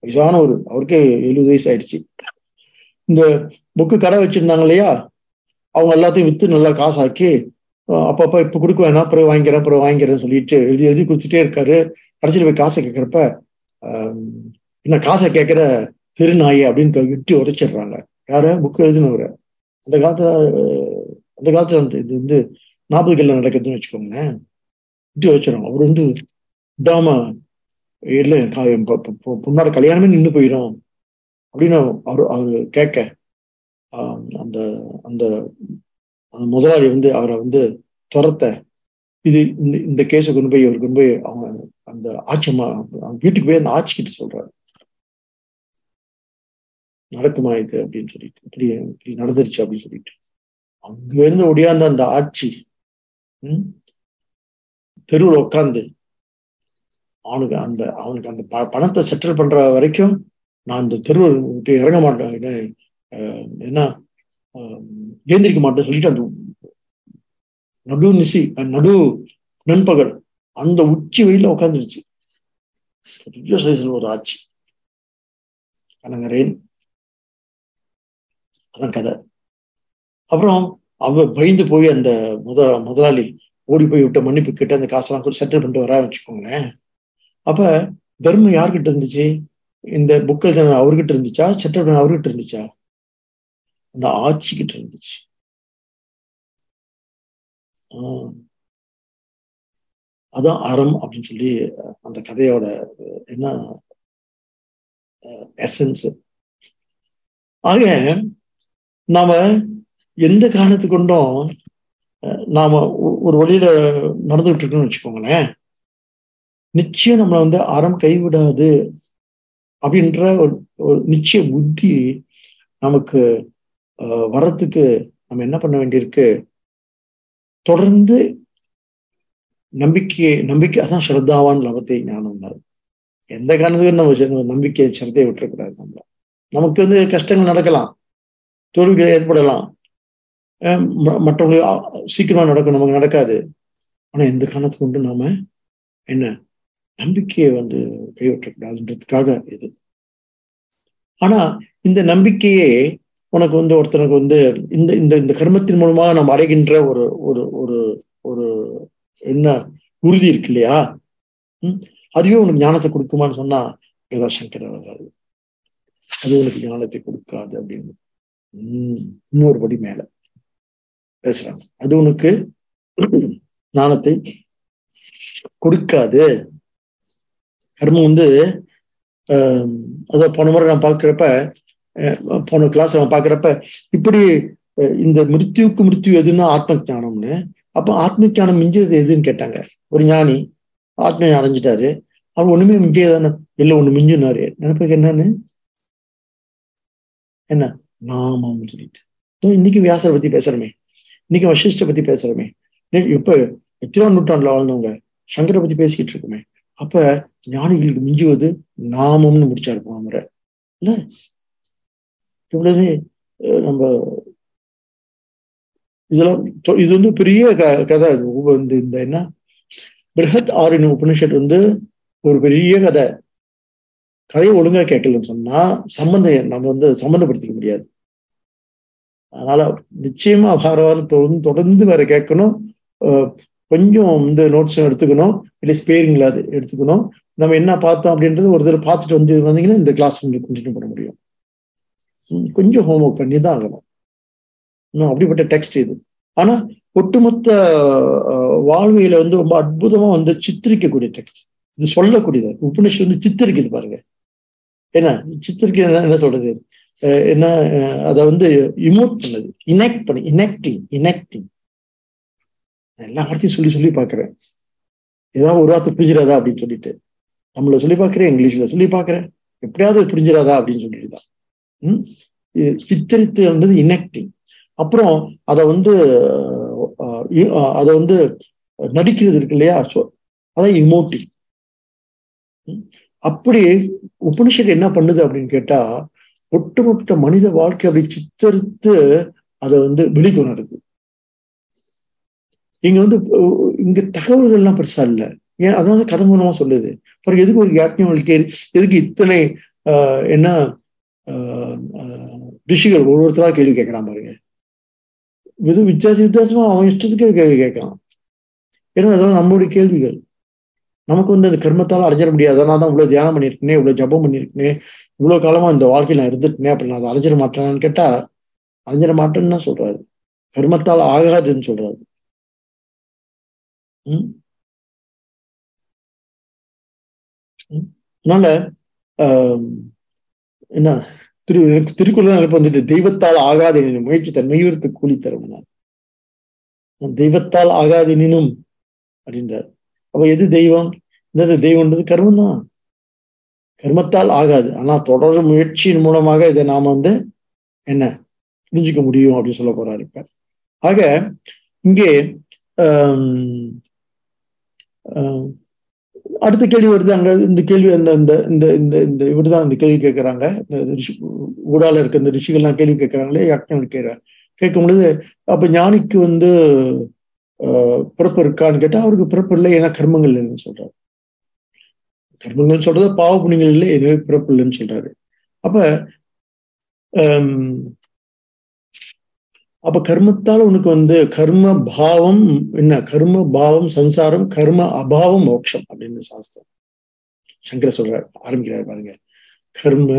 வயசான ஒரு அவருக்கே எழுபது வயசு ஆயிடுச்சு. இந்த புக்கு கடை வச்சிருந்தாங்க இல்லையா? அவங்க எல்லாத்தையும் வித்து நல்லா காசாக்கி அப்பப்ப இப்ப கொடுக்க வேணாம் அப்புறம் வாங்கிக்கிறேன் அப்புறம் வாங்கிக்கிறேன்னு சொல்லிட்டு எழுதி எழுதி கொடுத்துட்டே இருக்காரு. கடைசியில் போய் காசை கேட்கிறப்ப என்ன காசை கேட்கிற திருநாயி அப்படின்னு விட்டு உடைச்சிடுறாங்க. யார? புக்கு எழுதினவரை. அந்த காலத்துல அந்த காலத்துல வந்து இது வந்து நாற்பது கிலோ நடக்குதுன்னு வச்சுக்கோங்களேன். இப்படி வச்சிடும் அவர் வந்து விடாம இல்லை பொண்ணோட கல்யாணமே நின்று போயிடும் அப்படின்னு அவர் அவர் கேட்க அந்த அந்த முதலாளி வந்து அவரை வந்து துரத்த இது இந்த இந்த கேஸை கொண்டு போய் இவர் கொண்டு போய் அவங்க அந்த ஆட்சியம்மா வீட்டுக்கு போய் அந்த ஆட்சி கிட்ட சொல்றாரு. நடக்குமா இது அப்படின்னு சொல்லிட்டு. இப்படி இப்படி நடந்துருச்சு அப்படின்னு சொல்லிட்டு. அங்க இருந்து ஒடியாந்த அந்த ஆட்சி தெருவில் உட்காந்து அவனுக்கு அந்த அவனுக்கு அந்த பணத்தை செட்டில் பண்ற வரைக்கும் நான் அந்த தெருவில் விட்டு இறங்க மாட்டேன். என்ன ஏந்திரிக்க மாட்டேன் சொல்லிட்டு அந்த நடு நிசி நடு நண்பகல் அந்த உச்சி வெயில உட்காந்துருச்சு பெரிய சைஸ்ல ஒரு ஆட்சி கனகரேன் அதான் கதை. அப்புறம் அவ பயந்து போய் அந்த முத முதலாளி ஓடி போய் விட்ட மன்னிப்பு கிட்ட அந்த காசெல்லாம் கூட செட்டில் பண்ணிட்டு வரா வச்சுக்கோங்களேன். அப்ப தர்மம் யார்கிட்ட இருந்துச்சு? இந்த புக்கல் அவர்கிட்ட இருந்துச்சா? செட்டில் பண்ண அவர்கிட்ட இருந்துச்சா? அந்த ஆட்சி கிட்ட இருந்துச்சு அதான் அறம் அப்படின்னு சொல்லி அந்த கதையோட என்ன? எசன்ஸ் ஆக நாம எந்த காரணத்து கொண்டும் நாம ஒரு வழியில நடந்துகிட்டு இருக்கோம்னு வச்சுக்கோங்களேன். நிச்சயம் நம்மளை வந்து அறம் கைவிடாது அப்படின்ற ஒரு ஒரு நிச்சய புத்தி நமக்கு வர்றதுக்கு நம்ம என்ன பண்ண வேண்டியிருக்கு? தொடர்ந்து நம்பிக்கையை நம்பிக்கை அதான் ஸ்ரத்தாவான் லபத்தை ஞானம் எந்த காரணத்துக்கும் நம்ம நம்பிக்கையை சிரத்தையை விட்டுறக்கூடாது நம்ம நமக்கு வந்து கஷ்டங்கள் நடக்கலாம். தோல்விகள் ஏற்படலாம். மற்றவங்களுக்கு சீக்கிரமா நடக்கும் நமக்கு நடக்காது. ஆனா இந்த காலத்துக்கு கொண்டு நாம என்ன? நம்பிக்கையை வந்து கைவிட்டக்கூடாதுன்றதுக்காக இது. ஆனா இந்த நம்பிக்கையே உனக்கு வந்து ஒருத்தனுக்கு வந்து இந்த இந்த இந்த கர்மத்தின் மூலமாக நம்ம அடைகின்ற ஒரு ஒரு ஒரு ஒரு என்ன உறுதி இருக்கு இல்லையா? உம் அதுவே உனக்கு ஞானத்தை கொடுக்குமான்னு சொன்னா கதா சங்கர் வர்றாரு அது உனக்கு ஞானத்தை கொடுக்காது அப்படின்னு. உம் இன்னொரு படி மேல. பேசுறாங்க. அது உனக்கு ஞானத்தை கொடுக்காது. கர்மம் வந்து ஆஹ் அதான் போன முறை நான் பாக்குறப்ப போன கிளாஸ் நான் பாக்குறப்ப இப்படி இந்த மிருத்யுக்கு மிருத்யு எதுன்னா ஆத்ம ஜானம்னு அப்ப ஆத்ம ஜானம் மிஞ்சது எதுன்னு கேட்டாங்க. ஒரு ஞானி ஆத்ம அடைஞ்சிட்டாரு. அவர் ஒண்ணுமே மிஞ்சதானே இல்லை ஒண்ணு மிஞ்சுனாரு. நினைப்புக்கு என்னன்னு? என்ன? நாமம் சொல்லிட்டு. இன்னைக்கு வியாசரை பத்தி பேசுறமே. இன்னைக்கு வசிஷ்ட பத்தி பேசுறமே. இப்ப எத்தனாம் நூற்றாண்டுல வாழ்ந்தவங்க சங்கரை பத்தி பேசிக்கிட்டு இருக்குமே. அப்ப ஞானிகளுக்கு மிஞ்சுவது நாமம்னு முடிச்சாரு போன முறை இல்ல இவ்வளவு நம்ம இதெல்லாம் இது வந்து பெரிய க கதை இந்த இந்த என்ன? பிருகத் ஆரின் உபனிஷத் வந்து ஒரு பெரிய கதை. கதையை ஒழுங்கா கேட்கலன்னு சொன்னா சம்பந்தம் நம்ம வந்து சம்மந்தப்படுத்திக்க முடியாது. அதனால நிச்சயமா பாரவாரம் தொடர்ந்து தொடர்ந்து வேற கேட்கணும். கொஞ்சம் இந்த நோட்ஸ் எடுத்துக்கணும். இல்லை ஸ்பேரிங்ல அது எடுத்துக்கணும். நம்ம என்ன பார்த்தோம் அப்படின்றது ஒரு தடவை பார்த்துட்டு வந்து வந்தீங்கன்னா இந்த கிளாஸ் உங்களுக்கு கண்டினியூ பண்ண முடியும். கொஞ்சம் ஹோம் ஒர்க் பண்ணி தான் ஆகணும். இன்னும் அப்படிப்பட்ட டெக்ஸ்ட் இது. ஆனா ஒட்டுமொத்த வாழ்வியல வந்து ரொம்ப அற்புதமா வந்து சித்தரிக்கக்கூடிய டெக்ஸ்ட் இது சொல்லக்கூடியது. உபநிஷம் வந்து சித்தரிக்குது பாருங்க. என்ன? சித்தரிக்க என்ன சொல்றது? என்ன அதை வந்து இமோட் பண்ணது. இனெக்ட் பண்ணி இனெக்டிங் இனெக்டிங் எல்லா வார்த்தையும் சொல்லி சொல்லி பார்க்குறேன். ஏதாவது ஒரு வார்த்தை புரிஞ்சிடாதா அப்படின்னு சொல்லிட்டு. தமிழ்ல சொல்லி பார்க்குறேன் இங்கிலீஷ்ல சொல்லி பார்க்குறேன். எப்படியாவது புரிஞ்சிடாதா அப்படின்னு சொல்லிட்டு தான். உம் சித்தரித்து என்பது அப்புறம் அதை வந்து அதை வந்து நடிக்கிறது இருக்கு இல்லையா? அதான் இமோட்டிங் அப்படி உபனிஷத் என்ன பண்ணுது அப்படின்னு கேட்டா ஒட்டுமொத்த மனித வாழ்க்கை அப்படி சித்தரித்து அதை வந்து வெளிக்கொணருது. இங்க வந்து இங்க தகவல்கள்லாம் பெருசா இல்ல. ஏன்? அதனால கதை மூலமா சொல்லுது. அப்புறம் எதுக்கு ஒரு யாக்ஞவனுக்கு எதுக்கு இத்தனை ஆஹ் என்ன ரிஷிகள் ஒவ்வொருத்தரா கேள்வி கேட்கறான் பாருங்க. இது வித்தியாச வித்தியாசமா அவன் இஷ்டத்துக்கே கேள்வி கேட்கலாம். ஏன்னா அதெல்லாம் நம்மளுடைய கேள்விகள். நமக்கு வந்து அந்த கர்மத்தால் அடைஞ்சிட முடியாது. அதனால தான் இவ்வளவு தியானம் பண்ணியிருக்கேன் இவ்வளவு ஜபம் பண்ணியிருக்கேன் இவ்வளவு காலமா இந்த வாழ்க்கையில் நான் இருந்துட்டேனே அப்படி நான் அதை அடைஞ்சிட மாட்டேனான்னு கேட்டா அடைஞ்சிட மாட்டேன்னு தான் சொல்றாரு. கர்மத்தால் ஆகாதுன்னு சொல்றாரு. உம் அதனால ஆஹ் என்ன திரு திருக்குறள் நினைப்பு வந்துட்டு தெய்வத்தால் ஆகாது முயற்சி தன் மெய்வரத்து கூலி தரும் தெய்வத்தால் ஆகாது எனினும் அப்படின்றார். அப்ப எது தெய்வம்? இந்த தெய்வம்ன்றது கர்மம் தான் கர்மத்தால் ஆகாது. ஆனா தொடர் முயற்சியின் மூலமாக இதை நாம வந்து என்ன புரிஞ்சுக்க முடியும் அப்படின்னு சொல்ல போறாரு இப்ப. ஆக இங்கே அடுத்த கேள்வி வருது. அங்க இந்த கேள்வி அந்த இந்த இந்த இந்த இந்த இவர் தான் இந்த கேள்வி கேட்கிறாங்க இந்த ரிஷி ஊடால இருக்க இந்த ரிஷிகள்லாம் கேள்வி கேட்கிறாங்களே யாக்ஞம் கேட்கிறார் கேட்கும் பொழுது அப்ப ஞானிக்கு வந்து பிறப்பு இருக்கான்னு கேட்டா அவருக்கு பிறப்பு இல்லை ஏன்னா கர்மங்கள் இல்லைன்னு சொல்றாரு. கர்மங்கள்னு சொல்றது பாவ புண்ணியங்கள் இல்லை எனவே பிறப்பு இல்லைன்னு சொல்றாரு. அப்ப அப்ப கர்மத்தால் உனக்கு வந்து கர்ம பாவம் என்ன கர்ம பாவம் சம்சாரம் கர்ம அபாவம் மோட்சம் அப்படின்னு சாஸ்திரம். சங்கர சொல்றார் ஆரம்பிக்கிறார் பாருங்க. கர்ம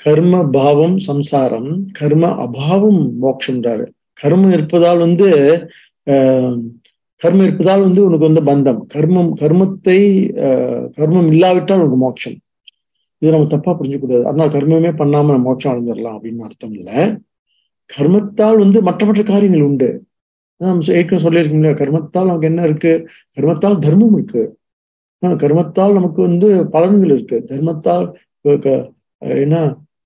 கர்ம பாவம் சம்சாரம் கர்ம அபாவம் மோட்சம்ன்றாரு. கர்மம் இருப்பதால் வந்து கர்மம் இருப்பதால் வந்து உனக்கு வந்து பந்தம். கர்மம் கர்மத்தை கர்மம் இல்லாவிட்டால் உனக்கு மோட்சம். இது நம்ம தப்பா புரிஞ்சுக்கூடாது அதனால கர்மமே பண்ணாம நம்ம மோட்சம் அடைஞ்சிடலாம் அப்படின்னு அர்த்தம் இல்லை. கர்மத்தால் வந்து மற்ற மற்ற காரியங்கள் உண்டு. நம்ம ஏற்கனவே சொல்லியிருக்கோம் இல்லையா கர்மத்தால் நமக்கு என்ன இருக்கு? கர்மத்தால் தர்மம் இருக்கு. கர்மத்தால் நமக்கு வந்து பலன்கள் இருக்கு. தர்மத்தால் என்ன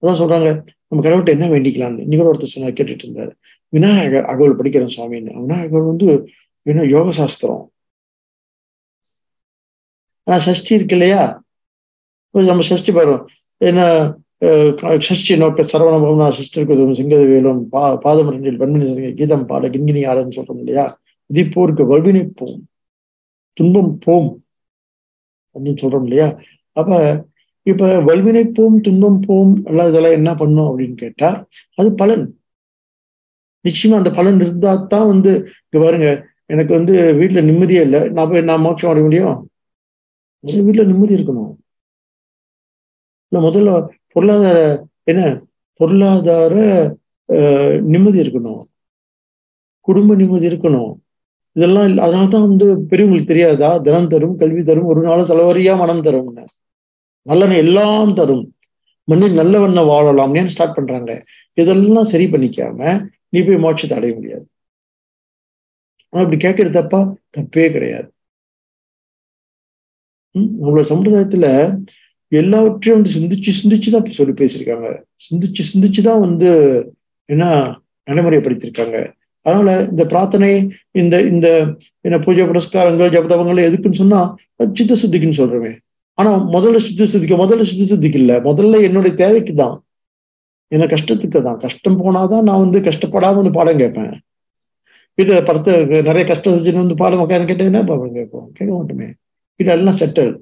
அதான் சொல்றாங்க நம்ம கடவுள்கிட்ட என்ன வேண்டிக்கலாம்னு. இன்னைக்கு ஒருத்தர் சொன்னா கேட்டுட்டு இருந்தாரு. விநாயகர் அகவல் படிக்கிறேன் சுவாமின்னு விநாயகர் வந்து என்ன யோக சாஸ்திரம் ஆனா சஷ்டி இருக்கு இல்லையா? நம்ம சஷ்டி பாருவோம் என்ன சஷ்டி நோக்க சரவண பவனா சிஸ்டர்குதும் சிங்கத வேலும் பா பாதமரண்டில் பன்மணி கீதம் பாட கிங்கினி ஆடன்னு சொல்றோம் இல்லையா? உதிப்போருக்கு வல்வினை போம் துன்பம் போம் அப்படின்னு சொல்றோம் இல்லையா? அப்ப இப்ப வல்வினை போம் துன்பம் போம் எல்லாம் இதெல்லாம் என்ன பண்ணும் அப்படின்னு கேட்டா அது பலன். நிச்சயமா அந்த பலன் இருந்தா தான் வந்து இங்க பாருங்க எனக்கு வந்து வீட்டுல நிம்மதியே இல்லை. நான் போய் நான் மோட்சம் அடைய முடியும்? வீட்டுல நிம்மதி இருக்கணும். முதல்ல பொருளாதார என்ன? பொருளாதார நிம்மதி இருக்கணும். குடும்ப நிம்மதி இருக்கணும். இதெல்லாம் இல்லை அதனாலதான் வந்து பெரியவங்களுக்கு தெரியாதா? தினம் தரும் கல்வி தரும் ஒரு நாளும் தலைவரியா மனம் தரும்னு. நல்லன எல்லாம் தரும். மண்ணில் நல்லவண்ண ஏன்னு ஸ்டார்ட் பண்றாங்க? இதெல்லாம் சரி பண்ணிக்காம நீ போய் மோட்சத்தை அடைய முடியாது. ஆனா இப்படி கேட்கறது தப்பா? தப்பே கிடையாது. உம் நம்மளோட சம்பிரதாயத்துல எல்லாவற்றையும் வந்து சிந்திச்சு சிந்திச்சு தான் சொல்லி பேசியிருக்காங்க. சிந்திச்சு சிந்திச்சு தான் வந்து என்ன நடைமுறைப்படுத்தியிருக்காங்க. அதனால இந்த பிரார்த்தனை இந்த இந்த என்ன பூஜை புரஸ்காரங்கள் ஜபதவங்கள் எதுக்குன்னு சொன்னா சித்த சுத்திக்குன்னு சொல்றேன் ஆனா முதல்ல சித்த சுத்திக்க முதல்ல சித்த சுத்திக்கு இல்ல. முதல்ல என்னுடைய தேவைக்கு தான் என்ன கஷ்டத்துக்கு தான் கஷ்டம் போனாதான் நான் வந்து கஷ்டப்படாம வந்து பாடம் கேட்பேன். வீட்டு படத்தை நிறைய கஷ்டம் செஞ்சுன்னு வந்து பாடம் உட்காந்து கேட்டீங்கன்னா என்ன பாடம் கேட்போம்? கேட்க மாட்டோமே. வீட்டு எல்லாம் செட்டில்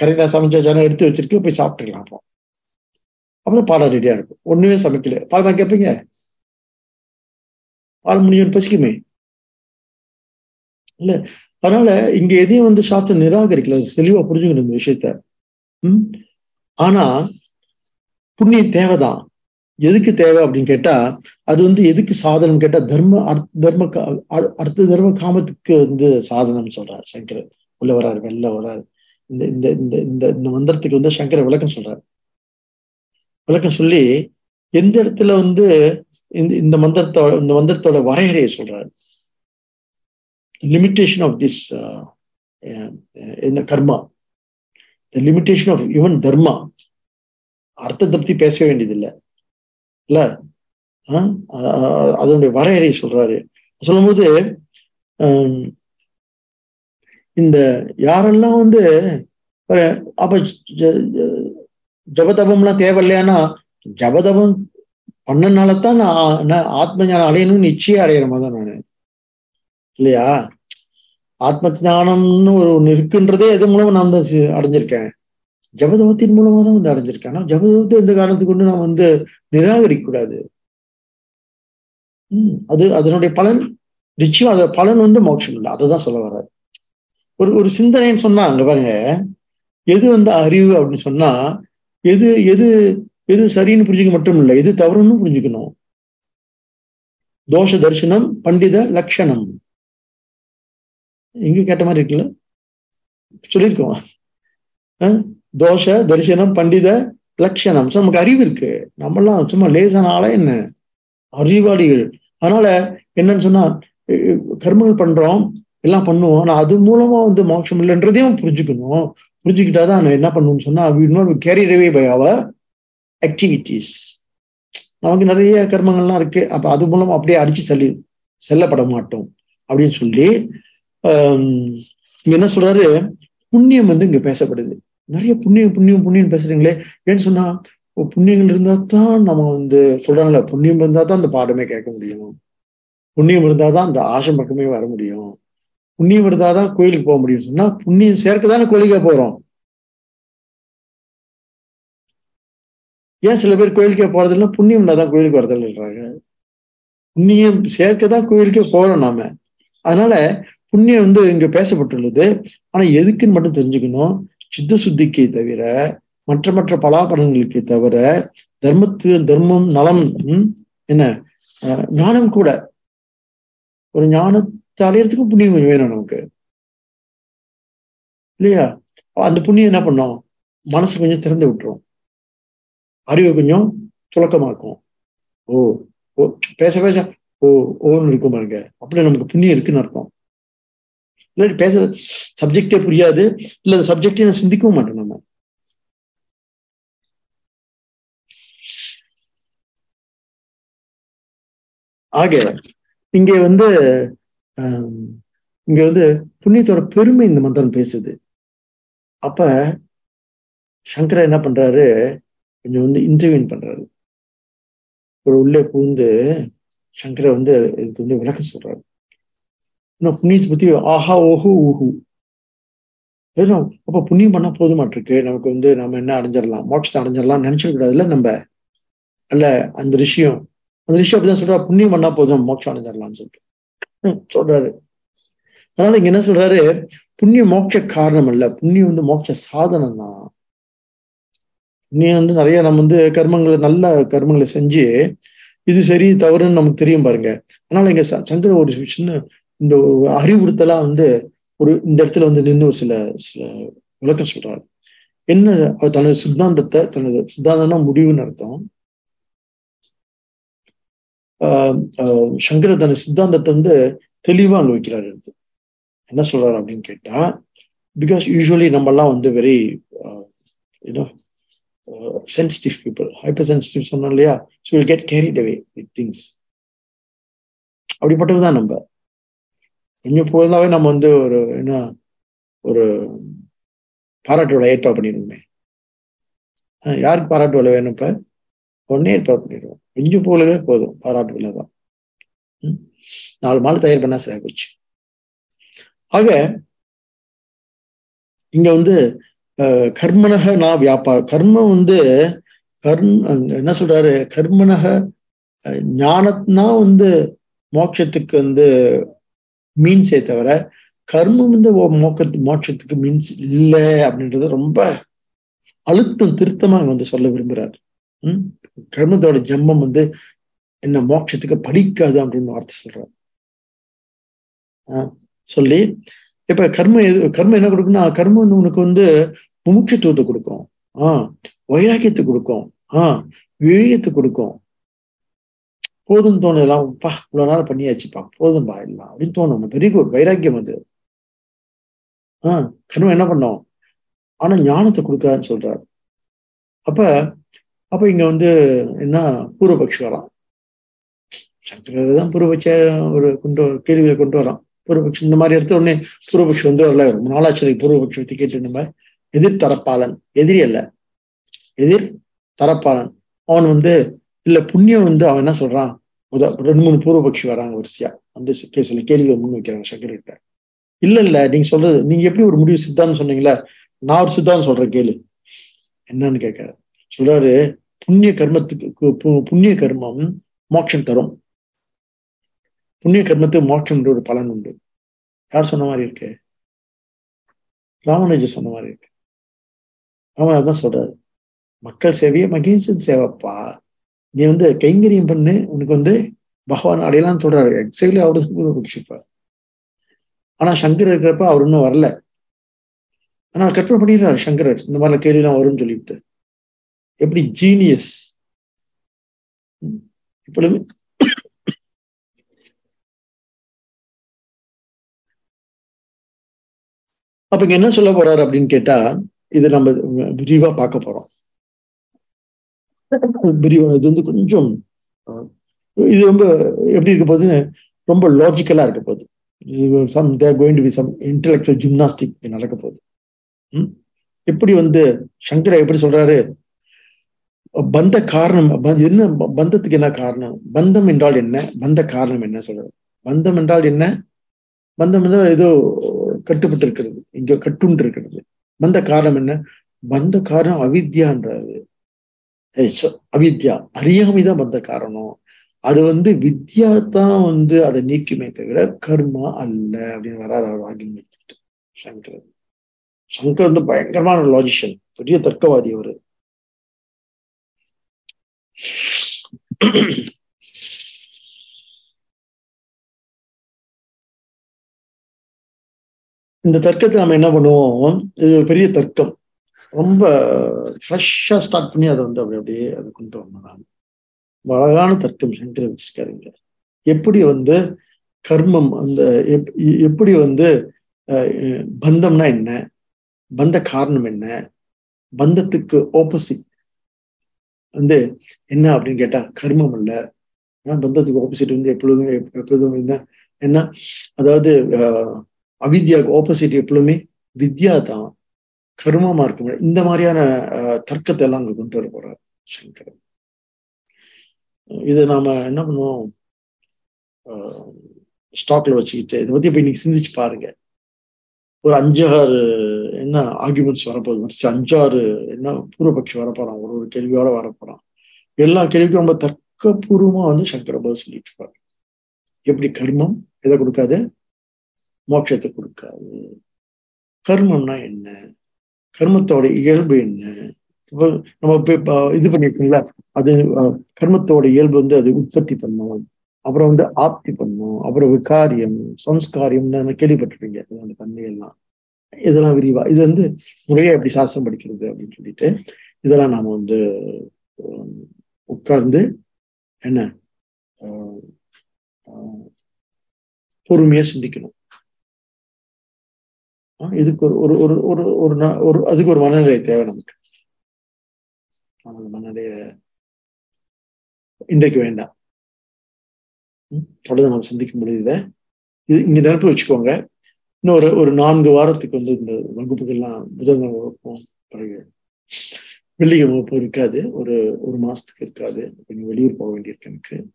கரெக்டா சமைச்ச ஜனம் எடுத்து வச்சிருக்கு போய் சாப்பிட்டுக்கலாம் அப்போ. அப்புறம் பாடம் ரெடியா இருக்கும். ஒண்ணுமே சமைக்கல. பாடம் கேட்பீங்க பால் முடியும் பசிக்குமே? இல்ல. அதனால இங்க எதையும் வந்து சாஸ்திரம் நிராகரிக்கல. தெளிவா புரிஞ்சுக்கணும் இந்த விஷயத்த. உம் ஆனா புண்ணியம் தேவைதான். எதுக்கு தேவை அப்படின்னு கேட்டா அது வந்து எதுக்கு சாதனம் கேட்டா தர்ம தர்ம அடுத்த தர்ம காமத்துக்கு வந்து சாதனம் சொல்றாரு சங்கரர். உள்ள வராரு வெளில வராரு இந்த இந்த இந்த இந்த இந்த மந்திரத்துக்கு வந்து சங்கர விளக்கம் சொல்றாரு. விளக்கம் சொல்லி எந்த இடத்துல வந்து இந்த இந்த மந்திரத்தோட இந்த மந்திரத்தோட வரையறையை சொல்றாரு. லிமிட்டேஷன் ஆஃப் திஸ் இந்த karma. Limitation of even dharma. அர்த்தத்தை பத்தி பேச வேண்டியதில்லை. இல்ல? அதனுடைய வரையறை சொல்றாரு. சொல்லும்போது இந்த யாரெல்லாம் வந்து அப்ப ஜபதபம்லாம் தேவையில்லையானா ஜபதபம் பண்ணனாலதான் நான் ஆத்ம ஞானம் அடையணும்னு நிச்சயம் அடையிற மாதிரி தான் நானு. இல்லையா? ஆத்ம ஞானம்னு ஒரு ஒண்ணு இருக்குன்றதே எது மூலமா நான் வந்து அடைஞ்சிருக்கேன். ஜபதபத்தின் மூலமா தான் வந்து அடைஞ்சிருக்கேன். ஆனா ஜபதபத்தை எந்த காரணத்துக்கு கொண்டு நான் வந்து நிராகரிக்க கூடாது உம் அது அதனுடைய பலன் நிச்சயம் அதோட பலன் வந்து மோட்சம் இல்லை. அதை தான் சொல்ல வர்றாரு. ஒரு ஒரு சிந்தனைன்னு சொன்னா அங்க பாருங்க எது வந்து அறிவு அப்படின்னு சொன்னா எது எது எது சரின்னு புரிஞ்சுக்க மட்டும் இல்லை எது தவறுன்னு புரிஞ்சுக்கணும். தோஷ தரிசனம் பண்டித லட்சணம் எங்க கேட்ட மாதிரி இருக்குல்ல? சொல்லியிருக்கோம்? தோஷ தரிசனம் பண்டித லட்சணம் நமக்கு அறிவு இருக்கு. நம்மளாம் சும்மா லேசான என்ன? அறிவாளிகள். அதனால என்னன்னு சொன்னா கர்மங்கள் பண்றோம் எல்லாம் பண்ணுவோம். ஆனா அது மூலமா வந்து மோட்சம் இல்லைன்றதையும் புரிஞ்சுக்கணும். புரிஞ்சுக்கிட்டாதான் நான் என்ன பண்ணுவோம்னு சொன்னா we not by our activities நமக்கு நிறைய கர்மங்கள்லாம் இருக்கு. அப்ப அது மூலம் அப்படியே அடிச்சு செல்லி செல்லப்பட மாட்டோம். அப்படின்னு சொல்லி இங்க என்ன சொல்றாரு? புண்ணியம் வந்து இங்க பேசப்படுது. நிறைய புண்ணியம் புண்ணியம் புண்ணியம் பேசுறீங்களே. ஏன்னு சொன்னா புண்ணியங்கள் இருந்தா தான் நம்ம வந்து சொல்றாங்கல்ல புண்ணியம் இருந்தா தான் அந்த பாடமே கேட்க முடியும். புண்ணியம் இருந்தாதான் அந்த ஆசை பக்கமே வர முடியும். புண்ணியம் இருந்தாதான் கோயிலுக்கு போக முடியும். சொன்னா புண்ணியம் சேர்க்க தானே கோயிலுக்கே போறோம். ஏன் சில பேர் கோயிலுக்கே போறது இல்லை புண்ணியம் தான் கோயிலுக்கு வரதில்லைன்றாங்க புண்ணியம் சேர்க்க தான் கோயிலுக்கே போறோம் நாம. அதனால புண்ணியம் வந்து இங்க பேசப்பட்டுள்ளது. ஆனா எதுக்குன்னு மட்டும் தெரிஞ்சுக்கணும். சித்த சுத்திக்கே தவிர மற்ற மற்ற பலாபலன்களுக்கே தவிர தர்மத்து தர்மம் நலம் என்ன? ஞானம் கூட. ஒரு ஞானத்தை அடையறதுக்கும் புண்ணியம் கொஞ்சம் வேணும் நமக்கு. இல்லையா? அந்த புண்ணியம் என்ன பண்ணோம்? மனசு கொஞ்சம் திறந்து விட்டுரும். அறிவை கொஞ்சம் துளக்கமாக்கும் ஓ ஓ பேச பேச ஓ ஓன்னு இருக்கும் பாருங்க. அப்படி நமக்கு புண்ணியம் இருக்குன்னு அர்த்தம். இல்லாட்டி பேச சப்ஜெக்டே புரியாது. இல்ல அந்த சப்ஜெக்டே நான் சிந்திக்கவும் மாட்டோம் நம்ம. ஆக இங்க வந்து இங்க வந்து புண்ணியத்தோட பெருமை இந்த மந்திரம் பேசுது. அப்ப சங்கரா என்ன பண்றாரு? கொஞ்சம் வந்து இன்டர்வியூன் பண்றாரு. ஒரு உள்ளே பூந்து சங்கரை வந்து இதுக்கு வந்து விளக்க சொல்றாரு. இன்னும் புண்ணியத்தை பத்தி ஆஹா ஓஹோ ஊஹு ஏன்னா அப்ப புண்ணியம் பண்ணா போதுமாட்டிருக்கு நமக்கு வந்து நம்ம என்ன அடைஞ்சிடலாம்? மோட்சத்தை அடைஞ்சிடலாம் நினைச்சிடக்கூடாதுல்ல நம்ம? அல்ல அந்த விஷயம் அந்த விஷயம் அப்படிதான் சொல்றா புண்ணியம் பண்ணா போதும் மோட்சம் அடைஞ்சிடலாம்னு சொல்லிட்டு. சொல்றாரு. அதனால இங்க என்ன சொல்றாரு? புண்ணியம் மோட்ச காரணம் அல்ல. புண்ணியம் வந்து மோட்ச சாதனம் தான். புண்ணியம் வந்து நிறைய நம்ம வந்து கர்மங்களை நல்ல கர்மங்களை செஞ்சு இது சரி தவறுன்னு நமக்கு தெரியும் பாருங்க. அதனால இங்க சங்கர ஒரு சின்ன இந்த அறிவுறுத்தலா வந்து ஒரு இந்த இடத்துல வந்து நின்று ஒரு சில சில விளக்கம் சொல்றாரு. என்ன தனது சித்தாந்தத்தை தனது சித்தாந்தம்னா முடிவுன்னு அர்த்தம். சங்கர தனது சித்தாந்தத்தை வந்து தெளிவா அங்க வைக்கிறாரு எடுத்து என்ன சொல்றாரு அப்படின்னு கேட்டா பிகாஸ் யூஸ்வலி நம்ம எல்லாம் வந்து very you know sensitive people hyper sensitive சொன்னோம் இல்லையா? So will get carried away with things அப்படிப்பட்டதுதான் நம்ம. கொஞ்சம் போதாவே நம்ம வந்து ஒரு என்ன ஒரு பாராட்டு விழா ஏற்பாடு பண்ணிடுவோமே. யாருக்கு பாராட்டு விழா வேணும் இப்போ? உடனே ஏற்பாடு பண்ணிடுவோம். கொஞ்சம் போலவே போதும். பாராட்டு விழா தான் நாலு மாலை தயார் பண்ணா சரியா போச்சு ஆக இங்க வந்து கர்மனக நான் வியாபாரம் கர்மம் வந்து கர்ம என்ன சொல்றாரு? கர்மனக ஞானத்னா வந்து மோட்சத்துக்கு வந்து மீன்ஸே தவிர கர்மம் வந்து மோக்க மோட்சத்துக்கு மீன்ஸ் இல்லை அப்படின்றத ரொம்ப அழுத்தம் திருத்தமா வந்து சொல்ல விரும்புறாரு. உம் கர்மத்தோட ஜம்மம் வந்து என்ன மோட்சத்துக்கு படிக்காது அப்படின்னு வார்த்தை சொல்றாரு. சொல்லி இப்ப கர்ம எது கர்மம் என்ன கொடுக்குன்னா கர்மம் வந்து உனக்கு வந்து முமுட்சத்துவத்தை கொடுக்கும். ஆஹ் வைராக்கியத்தை கொடுக்கும். ஆஹ் விவேகத்தை கொடுக்கும். போதும் தோணும் எல்லாம் பா இவ்வளவு நாள் பண்ணியாச்சுப்பா போதும்பா எல்லாம் அப்படின்னு தோணும். வெரி குட் வைராக்கியம் அது. ஆஹ் கர்மம் என்ன பண்ணோம்? ஆனா ஞானத்தை கொடுக்காதுன்னு சொல்றாரு. அப்ப அப்ப இங்க வந்து என்ன பூர்வபக்ஷி வரான் சங்கரர் தான் பூர்வபட்ச ஒரு கொண்டு கேள்விகளை கொண்டு வரான். பூர்வபக்ஷம் இந்த மாதிரி எடுத்த உடனே பூர்வபக்ஷம் வந்து வரல. நாலாட்சரி பூர்வபக்ஷம் பத்தி கேட்டு நம்ம எதிர் தரப்பாளன் எதிரி அல்ல. எதிர் தரப்பாளன் அவன் வந்து இல்ல புண்ணியம் வந்து அவன் என்ன சொல்றான்? உத ரெண்டு மூணு பூர்வபக்ஷி வராங்க வரிசையா. அந்த கேஸ்ல கேள்வியை முன் வைக்கிறாங்க சங்கர்கிட்ட இல்ல இல்ல நீங்க சொல்றது நீங்க எப்படி ஒரு முடிவு சித்தான்னு சொன்னீங்களா? நான் ஒரு சித்தான்னு சொல்றேன் கேளு. என்னன்னு கேட்கிறாரு. சொல்றாரு புண்ணிய கர்மத்துக்கு புண்ணிய கர்மம் மோட்சம் தரும். புண்ணிய கர்மத்துக்கு மோட்சம்ன்ற ஒரு பலன் உண்டு. யார் சொன்ன மாதிரி இருக்கு? ராமனுஜர் சொன்ன மாதிரி இருக்கு. ராமன் அதான் சொல்றாரு. மக்கள் சேவையை மகேசன் சேவைப்பா. நீ வந்து கைங்கரியம் பண்ணு உனக்கு வந்து பகவான் அடையலாம்னு சொல்றாரு. எக்ஸைட்லி அவரு பட்சிப்பார் ஆனா சங்கர் இருக்கிறப்ப அவர் இன்னும் வரல. ஆனா கற்பனை பண்ணிடுறாரு சங்கரர். இந்த மாதிரிலாம் கேள்விலாம் வரும்னு சொல்லிட்டு எப்படி? ஜீனியஸ் இப்பொழுது அப்ப இங்க என்ன சொல்ல போறாரு அப்படின்னு கேட்டா இது நம்ம விரிவா பார்க்க போறோம். விரிவா இது வந்து கொஞ்சம் இது ரொம்ப எப்படி இருக்க போகுதுன்னு ரொம்ப லாஜிக்கலா இருக்க போகுது. Some there going to be some intellectual gymnastic நடக்க போகுது. எப்படி வந்து சங்கர எப்படி சொல்றாரு? பந்த காரணம் என்ன பந்தத்துக்கு என்ன காரணம்? பந்தம் என்றால் என்ன? பந்த காரணம் என்ன சொல்றாரு? பந்தம் என்றால் என்ன? பந்தம் என்றால் ஏதோ கட்டுப்பட்டு இருக்கிறது இங்க கட்டுண்டு இருக்கிறது. பந்த காரணம் என்ன? பந்த காரணம் அவித்யான்றாரு. அவித்யா அறியாமைதான் வந்த காரணம். அது வந்து வித்யா தான் வந்து அதை நீக்குமே தவிர கர்மா அல்ல அப்படின்னு வராது அவர் வாங்கின்னு எடுத்துக்கிட்டு சங்கர் சங்கர் வந்து பயங்கரமான லாஜிஷியன் பெரிய தர்க்கவாதி அவரு. இந்த தர்க்கத்தை நம்ம என்ன பண்ணுவோம்? இது ஒரு பெரிய தர்க்கம். ரொம்ப ஃப்ரெஷ்ஷா ஸ்டார்ட் பண்ணி அதை வந்து அப்படி அப்படியே அதை கொண்டு வரணும் நான் அழகான தர்க்கம் சங்கர வச்சிருக்காருங்க எப்படி வந்து கர்மம் அந்த எப்படி வந்து பந்தம்னா என்ன? பந்த காரணம் என்ன? பந்தத்துக்கு ஆப்போசிட் வந்து என்ன அப்படின்னு கேட்டா கர்மம் அல்ல பந்தத்துக்கு ஆப்போசிட் வந்து எப்பொழுதுமே எப்பொழுதும் என்ன? என்ன? அதாவது அவித்யாவுக்கு ஆப்போசிட் எப்பொழுதுமே வித்யா தான் கர்மமா இருக்க இந்த மாதிரியான தர்க்கத்தை எல்லாம் அங்க கொண்டு வர போறார் சங்கரன். இதை நாம என்ன பண்ணுவோம்? ஸ்டாக்ல வச்சுக்கிட்டு இதை பத்தி இப்ப இன்னைக்கு சிந்திச்சு பாருங்க. ஒரு அஞ்சாறு என்ன ஆர்குமெண்ட்ஸ் வரப்போகுது. அஞ்சாறு என்ன பூர்வபக்ஷி வரப்போறான். ஒரு ஒரு கேள்வியோட வரப்போறான். எல்லா கேள்விக்கும் ரொம்ப தர்க்கபூர்வமா வந்து சங்கர சொல்லிட்டு இருப்பாரு. எப்படி கர்மம்? எதை கொடுக்காது? மோட்சத்தை கொடுக்காது. கர்மம்னா என்ன? கர்மத்தோட இயல்பு என்ன? நம்ம இது பண்ணிருக்கோம்ல அது கர்மத்தோட இயல்பு வந்து அது உற்பத்தி பண்ணும். அப்புறம் வந்து ஆப்தி பண்ணும். அப்புறம் விகாரியம் சம்ஸ்காரியம்னு கேள்விப்பட்டிருப்பீங்க. அந்த தன்மையெல்லாம். இதெல்லாம் விரிவா இது வந்து முறையா எப்படி சாஸ்திரம் படிக்கிறது அப்படின்னு சொல்லிட்டு இதெல்லாம் நாம வந்து உட்கார்ந்து என்ன பொறுமையா சிந்திக்கணும். இதுக்கு ஒரு ஒரு ஒரு ஒரு ஒரு ஒரு அதுக்கு ஒரு மனநிலை தேவை நமக்கு. அந்த மனநிலைய இன்றைக்கு வேண்டாம். தொடர்ந்து நம்ம சந்திக்க முடியுத. இது இங்க நினைப்பு வச்சுக்கோங்க. இன்னும் ஒரு ஒரு நான்கு வாரத்துக்கு வந்து இந்த வகுப்புகள்லாம் புதன்கிழமை வகுப்பும் பிறகு வெள்ளிக்கிழமை வகுப்பு இருக்காது. ஒரு ஒரு மாசத்துக்கு இருக்காது. கொஞ்சம் வெளியூர் போக வேண்டியிருக்கு எனக்கு.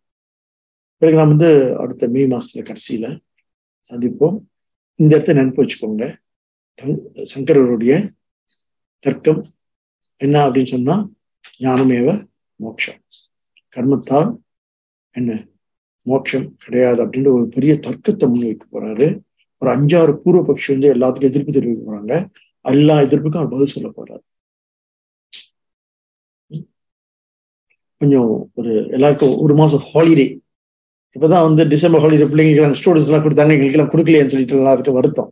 பிறகு நான் வந்து அடுத்த மே மாசத்துல கடைசியில சந்திப்போம். இந்த இடத்த நினைப்பு வச்சுக்கோங்க. சங்கரருடைய தர்க்கம் என்ன அப்படின்னு சொன்னா ஞானமேவ மோட்சம் கர்மத்தால் என்ன? மோட்சம் கிடையாது அப்படின்ற ஒரு பெரிய தர்க்கத்தை முன்வைக்க போறாரு. ஒரு அஞ்சாறு பூர்வபக்ஷி வந்து எல்லாத்துக்கும் எதிர்ப்பு தெரிவிக்க போறாங்க. எல்லா எதிர்ப்புக்கும் அவர் பதில் சொல்ல போறாரு. கொஞ்சம் ஒரு எல்லாருக்கும் ஒரு மாசம் ஹாலிடே இப்பதான் வந்து டிசம்பர் ஹாலிடே பிள்ளைங்களுக்கு ஸ்டூடெண்ட்ஸ் எல்லாம் கொடுத்தாங்க எங்களுக்கு எல்லாம் கொடுக்கலையேன்னு சொல்லிட்டு எல்லாருக்கும் வருத்தம்.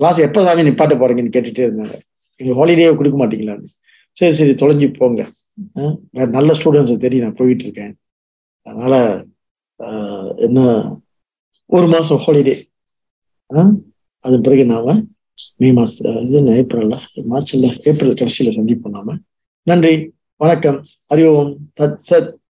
கிளாஸ் எப்போ சாமி நிப்பாட்ட போறீங்கன்னு கேட்டுட்டே இருந்தாங்க. எங்க ஹாலிடே கொடுக்க மாட்டீங்களான்னு சரி சரி தொலைஞ்சு போங்க. நல்ல ஸ்டூடெண்ட்ஸ் தெரியும் நான் போயிட்டு இருக்கேன். அதனால என்ன ஒரு மாசம் ஹாலிடே அதன் பிறகு நாம மே மாசத்துல இது என்ன ஏப்ரல்ல மார்ச்ல ஏப்ரல் கடைசியில சந்திப்போம் நாம. நன்றி வணக்கம் ஹரி ஓம் தத் சத்.